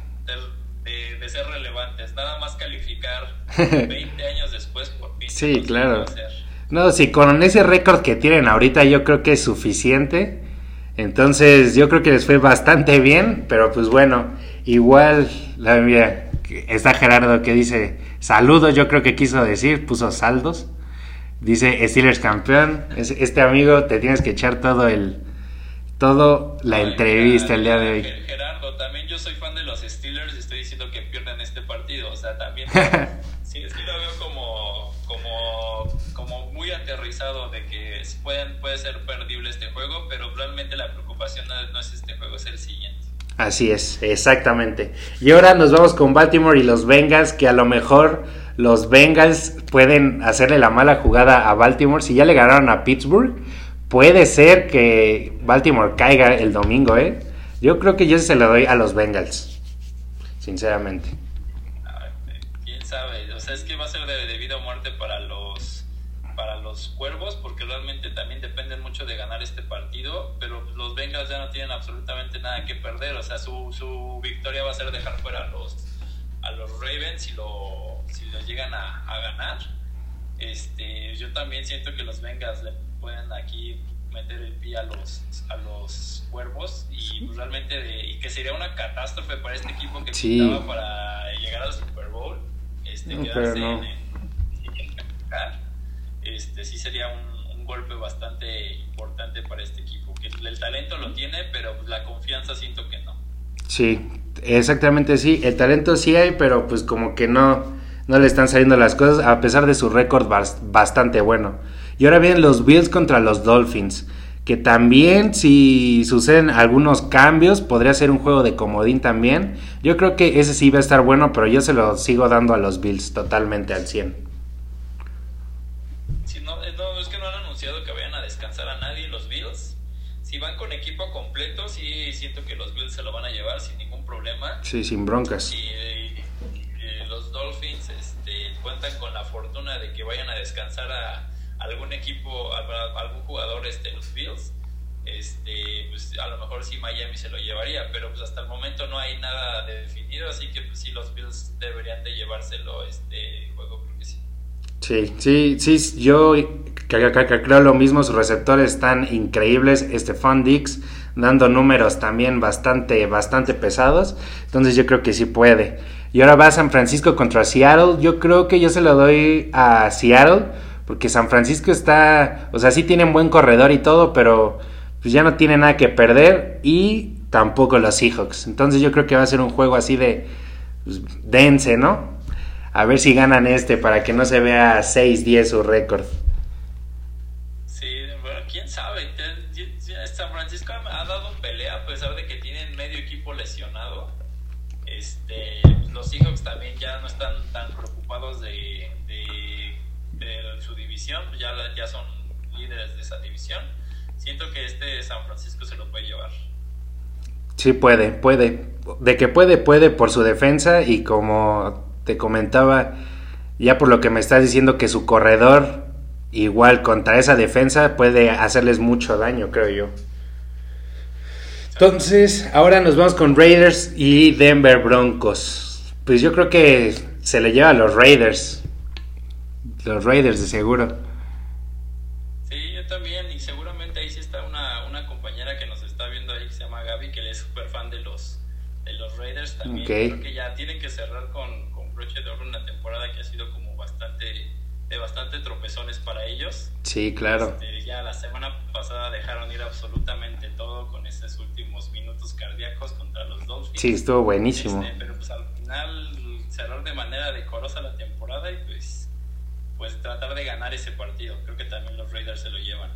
de, ser relevantes. Nada más calificar 20 años después por fin. Sí, claro. No, si con ese récord que tienen ahorita yo creo que es suficiente. Entonces yo creo que les fue bastante bien, pero pues bueno, igual, la mía, está Gerardo que dice saludos, yo creo que quiso decir, puso saldos. Dice Steelers campeón. Este amigo te tienes que echar todo el todo la entrevista el día de hoy. Gerardo, también yo soy fan de los Steelers y estoy diciendo que pierden este partido, o sea, también sí, sí lo veo como como como muy aterrizado de que pueden, puede ser perdible este juego, pero realmente la preocupación no es este juego, es el siguiente. Así es, exactamente. Y ahora nos vamos con Baltimore y los Bengals, que a lo mejor los Bengals pueden hacerle la mala jugada a Baltimore. Si ya le ganaron a Pittsburgh, puede ser que Baltimore caiga el domingo, ¿eh? Yo creo que yo se lo doy a los Bengals, sinceramente. ¿Quién sabe? O sea, es que va a ser de, de vida o muerte para los para los Cuervos, porque realmente también dependen mucho de ganar este partido, pero los Bengals ya no tienen absolutamente nada que perder, o sea, su, su victoria va a ser dejar fuera a los, a los Ravens si lo, si lo llegan a, a ganar. Este, yo también siento que los Bengals le pueden aquí meter el pie a los, a los cuervos y pues, realmente y que sería una catástrofe para este equipo que sí. para llegar al Super Bowl este, quedarse en, en, este, sí sería un, golpe bastante importante para este equipo. Que el talento lo tiene, pero la confianza siento que no. Sí, exactamente sí. El talento sí hay, pero pues como que no, no le están saliendo las cosas a pesar de su récord bastante bueno. Y ahora vienen los Bills contra los Dolphins. Que también, si suceden algunos cambios, podría ser un juego de comodín también. Yo creo que ese sí va a estar bueno, pero yo se lo sigo dando a los Bills totalmente al 100 no, es que no han anunciado que vayan a descansar a nadie los Bills. Si van con equipo completo, sí siento que los Bills se lo van a llevar sin ningún problema. Sí, sin broncas. Y, los Dolphins este, cuentan con la fortuna de que vayan a descansar a algún equipo, a, algún jugador este, los Bills. Este, pues a lo mejor sí Miami se lo llevaría, pero pues hasta el momento no hay nada de definido, así que pues sí los Bills deberían de llevárselo este juego, creo que sí. Sí, sí, sí, yo creo lo mismo, sus receptores están increíbles, Estefan Dix dando números también bastante, bastante pesados, entonces yo creo que sí puede. Y ahora va San Francisco contra Seattle, yo creo que yo se lo doy a Seattle, porque San Francisco está, o sea, sí tienen buen corredor y todo, pero pues ya no tiene nada que perder y tampoco los Seahawks, entonces yo creo que va a ser un juego así de pues, dense, ¿no? A ver si ganan este para que no se vea 6-10 su récord. Sí, bueno, quién sabe. San Francisco ha dado pelea a pesar de que tienen medio equipo lesionado. Este, los Seahawks también ya no están tan preocupados de, de, su división, ya, ya son líderes de esa división. Siento que este San Francisco se lo puede llevar. Sí, puede, puede. De que puede, puede por su defensa y como te comentaba, ya por lo que me estás diciendo, que su corredor, igual contra esa defensa, puede hacerles mucho daño, creo yo. Entonces, ahora nos vamos con Raiders y Denver Broncos. Pues yo creo que se le lleva a los Raiders. Los Raiders de seguro. Sí, yo también. Y seguramente ahí sí está una, una compañera que nos está viendo ahí que se llama Gaby, que es súper fan de los, de los Raiders también. Creo que ya tienen que cerrar con, broche de oro una temporada que ha sido como bastante de bastante tropezones para ellos. Sí, claro. Este, ya la semana pasada dejaron ir absolutamente todo con esos últimos minutos cardíacos contra los Dolphins. Sí, estuvo buenísimo. Este, pero pues al final cerrar de manera decorosa la temporada y pues, pues tratar de ganar ese partido. Creo que también los Raiders se lo llevan.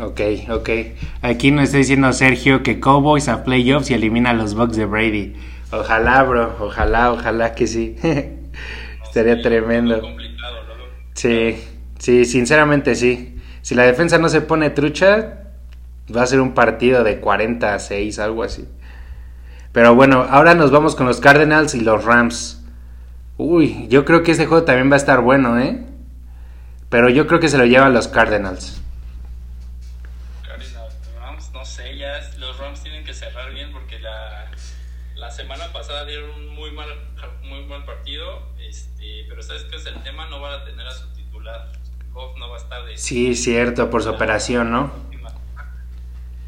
Ok, ok. Aquí nos está diciendo Sergio que Cowboys a playoffs y elimina a los Bucks de Brady. Ojalá, bro, ojalá, ojalá que sí. Estaría tremendo. Sí, sí, sinceramente sí. Si la defensa no se pone trucha, va a ser un partido de 40 a 6, algo así. Pero bueno, ahora nos vamos con los Cardinals y los Rams. Uy, yo creo que este juego también va a estar bueno, ¿eh? Pero yo creo que se lo llevan los Cardinals. Cardinals, Rams, no sé, los Rams tienen que cerrar bien porque la, la semana pasada dieron un muy mal, muy mal partido, sabes que es el tema, no van a tener a su titular. Goff no va a estar de... Sí, cierto, por su operación, ¿no?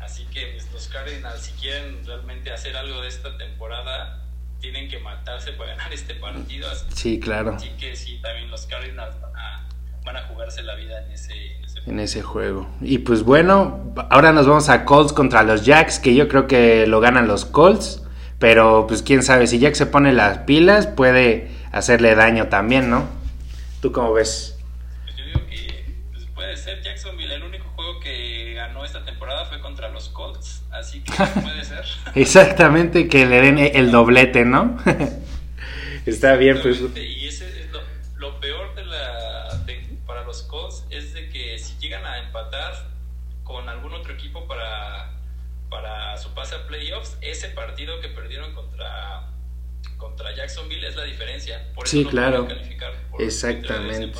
Así que pues, los Cardinals, si quieren realmente hacer algo de esta temporada, tienen que matarse para ganar este partido. Así, sí, claro. Así que sí, también los Cardinals van a, van a jugarse la vida en ese, en ese, en ese juego. Y pues bueno, ahora nos vamos a Colts contra los Jacks, que yo creo que lo ganan los Colts. Pero pues quién sabe, si Jack se pone las pilas puede hacerle daño también, ¿no? ¿Tú cómo ves? Pues yo digo que pues puede ser Jacksonville. El único juego que ganó esta temporada fue contra los Colts, así que puede ser. Exactamente, que le den el doblete, ¿no? Está bien, pues. Y ese es lo, lo peor de la, de, para los Colts es de que si llegan a empatar con algún otro equipo para, para su pase a playoffs, ese partido que perdieron contra, contra Jacksonville es la diferencia. Por sí, no claro. calificar por Exactamente.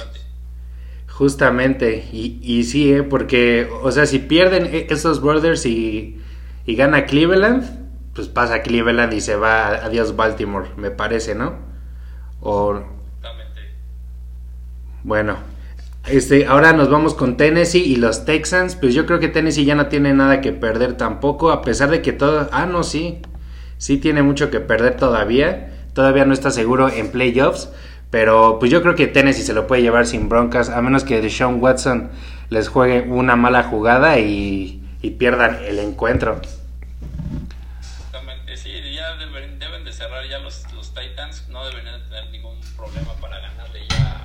Justamente, y, y sí, ¿eh? porque, o sea, si pierden esos Brothers y, y gana Cleveland, pues pasa Cleveland y se va, adiós Baltimore, me parece, ¿no? O... Exactamente. Bueno, este, ahora nos vamos con Tennessee y los Texans, pues yo creo que Tennessee ya no tiene nada que perder tampoco, a pesar de que todo... Ah, no, sí, sí tiene mucho que perder todavía, todavía no está seguro en playoffs. Pero pues yo creo que Tennessee se lo puede llevar sin broncas, a menos que Deshaun Watson les juegue una mala jugada y, pierdan el encuentro. Exactamente, sí, ya deben, deben de cerrar ya los, Titans, no deberían tener ningún problema para ganarle ya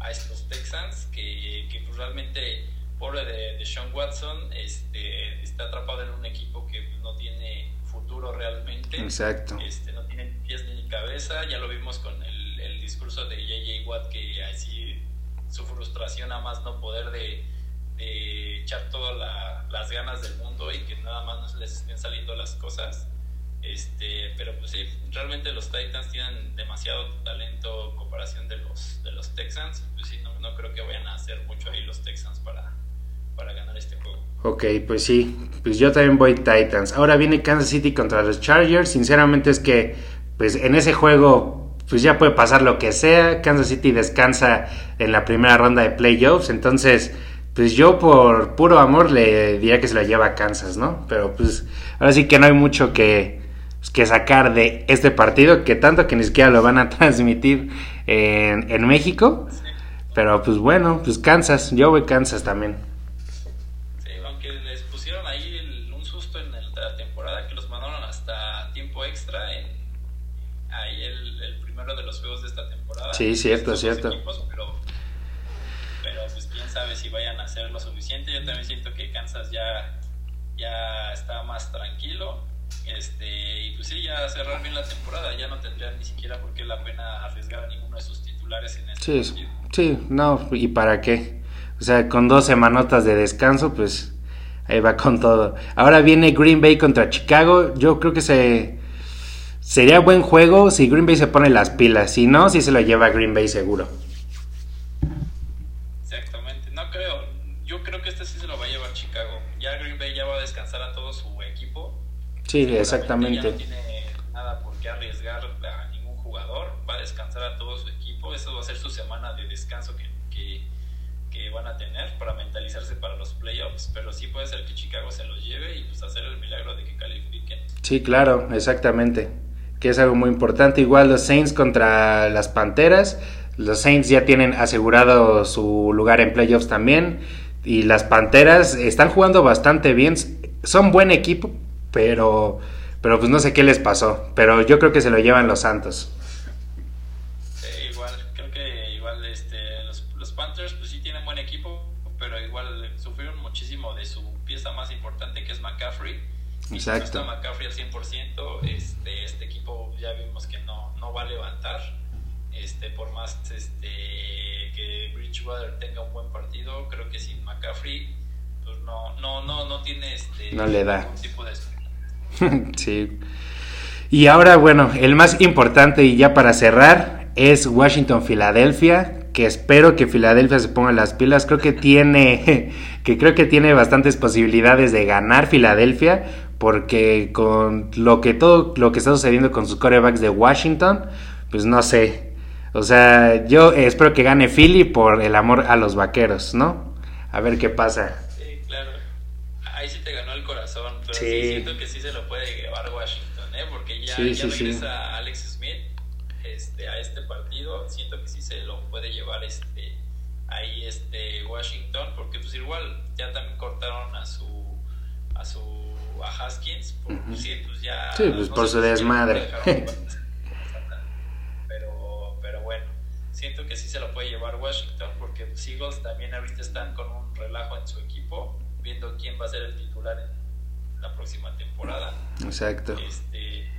a estos Texans, que, que pues realmente, pobre de, de Watson, este, está atrapado en un equipo que no tiene futuro realmente. Exacto. Este, no tiene pies ni cabeza, ya lo vimos con el el discurso de JJ Watt que así su frustración a más no poder de, de echar todas la, las ganas del mundo y que nada más no les estén saliendo las cosas este pero pues sí realmente los Titans tienen demasiado talento en comparación de los de los Texans pues sí no, no creo que vayan a hacer mucho ahí los Texans para para ganar este juego. Ok, pues sí, pues yo también voy Titans. Ahora viene Kansas City contra los Chargers. Sinceramente es que, pues en ese juego pues ya puede pasar lo que sea. Kansas City descansa en la primera ronda de playoffs. Entonces, pues yo por puro amor le diría que se la lleva a Kansas, ¿no? Pero pues ahora sí que no hay mucho que, que sacar de este partido, que tanto que ni siquiera lo van a transmitir en, en México. Pero pues bueno, pues Kansas, yo voy Kansas también. Sí, aunque les pusieron ahí el, un susto en el, la temporada que los mandaron hasta tiempo extra en ahí el, el primero de los juegos de esta temporada. Sí, cierto, cierto. Equipos, pero, pero pues quién sabe si vayan a hacer lo suficiente. Yo también siento que Kansas ya, ya está más tranquilo. Este, y pues sí, ya cerrar bien la temporada, ya no tendría ni siquiera por qué la pena arriesgar a ninguno de sus titulares en este Sí, partido. sí, no, ¿y para qué? O sea, con dos semanotas de descanso, pues ahí va con todo. Ahora viene Green Bay contra Chicago. Yo creo que se sería buen juego si Green Bay se pone las pilas. Si no, sí se lo lleva Green Bay seguro. Exactamente, no creo. Yo creo que este sí se lo va a llevar Chicago. Ya Green Bay ya va a descansar a todo su equipo. Sí, exactamente. Ya no tiene nada por qué arriesgar a ningún jugador. Va a descansar a todo su equipo. Eso va a ser su semana de descanso que, que, que van a tener para mentalizarse para los playoffs. Pero sí puede ser que Chicago se los lleve y pues hacer el milagro de que califiquen. Sí, claro, exactamente. Que es algo muy importante. Igual los Saints contra las Panteras. Los Saints ya tienen asegurado su lugar en playoffs también. Y las Panteras están jugando bastante bien. Son buen equipo, pero, pero pues no sé qué les pasó. Pero yo creo que se lo llevan los Santos. Sí, igual, creo que igual este, los, los Panthers pues sí tienen buen equipo, pero igual sufrieron muchísimo de su pieza más importante que es McCaffrey. Y Exacto. Si no está McCaffrey al 100%, este, no, va a levantar. Este, por más este, que Bridgewater tenga un buen partido, creo que sin McCaffrey pues no, no, no, no tiene este, No le da. ningún tipo de sí. Y ahora, bueno, el más importante y ya para cerrar, es Washington-Filadelfia, que espero que Filadelfia se ponga las pilas. Creo que tiene, que creo que tiene bastantes posibilidades de ganar Filadelfia, porque con lo que todo lo que está sucediendo con sus corebacks de Washington, pues no sé. O sea, yo espero que gane Philly por el amor a los vaqueros, ¿no? A ver qué pasa. Sí, claro. Ahí sí te ganó el corazón, pero sí, siento que sí se lo puede llevar Washington, ¿eh? Porque ya, ya regresa Alex Smith este, a este partido. Siento que sí se lo puede llevar este ahí este Washington, porque pues igual ya también cortaron a su a su a Haskins, por, pues, sí, pues ya sí, pues por su desmadre. pero pero bueno, siento que sí se lo puede llevar Washington, porque los Eagles también ahorita están con un relajo en su equipo, viendo quién va a ser el titular en la próxima temporada. Exacto. Este,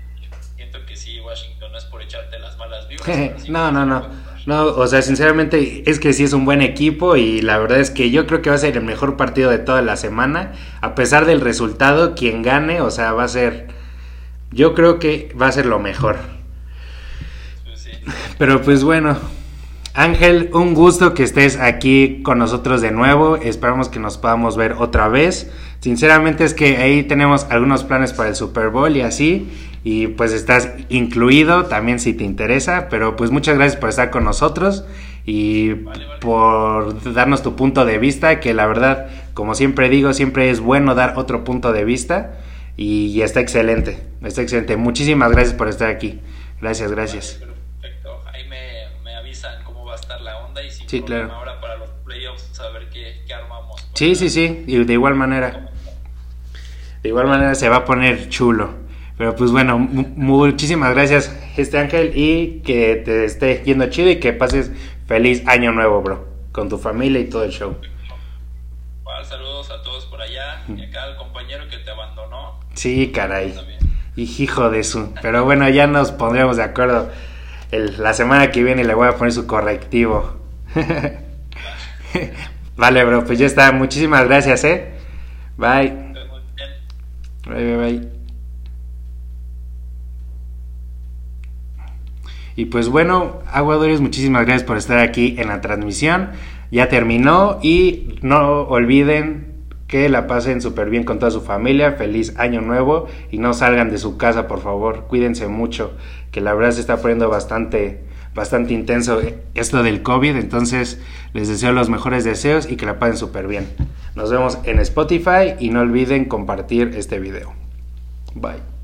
siento que sí, Washington no es por echarte las malas vibras. no, no, no. No, o sea, sinceramente es que sí es un buen equipo y la verdad es que yo creo que va a ser el mejor partido de toda la semana. A pesar del resultado, quien gane, o sea, va a ser... Yo creo que va a ser lo mejor. Pues sí. Pero pues bueno, Ángel, un gusto que estés aquí con nosotros de nuevo. Esperamos que nos podamos ver otra vez. Sinceramente es que ahí tenemos algunos planes para el Super Bowl y así y pues estás incluido también si te interesa, pero pues muchas gracias por estar con nosotros y por darnos tu punto de vista, que la verdad, como siempre digo, siempre es bueno dar otro punto de vista y, está excelente, está excelente. Muchísimas gracias por estar aquí. Gracias, gracias ahí me, avisan cómo va a estar la onda y si sí, claro. ahora para los playoffs a ver qué, qué armamos. Sí, sí, sí, y de igual manera. De igual manera se va a poner chulo. Pero pues bueno, muchísimas gracias, este Ángel, y que te esté yendo chido y que pases feliz año nuevo, bro, con tu familia y todo el show. saludos a todos por allá y acá al compañero que te abandonó. Sí, caray. Y hijo de su. Pero bueno, ya nos pondremos de acuerdo. la semana que viene le voy a poner su correctivo. vale, bro, pues ya está. Muchísimas gracias, ¿eh? Bye. Bye, bye, bye. Y pues bueno, aguadores, muchísimas gracias por estar aquí en la transmisión. Ya terminó y no olviden que la pasen súper bien con toda su familia. Feliz año nuevo y no salgan de su casa, por favor. Cuídense mucho, que la verdad se está poniendo bastante, bastante intenso esto del COVID. Entonces les deseo los mejores deseos y que la pasen súper bien. Nos vemos en Spotify y no olviden compartir este video. Bye.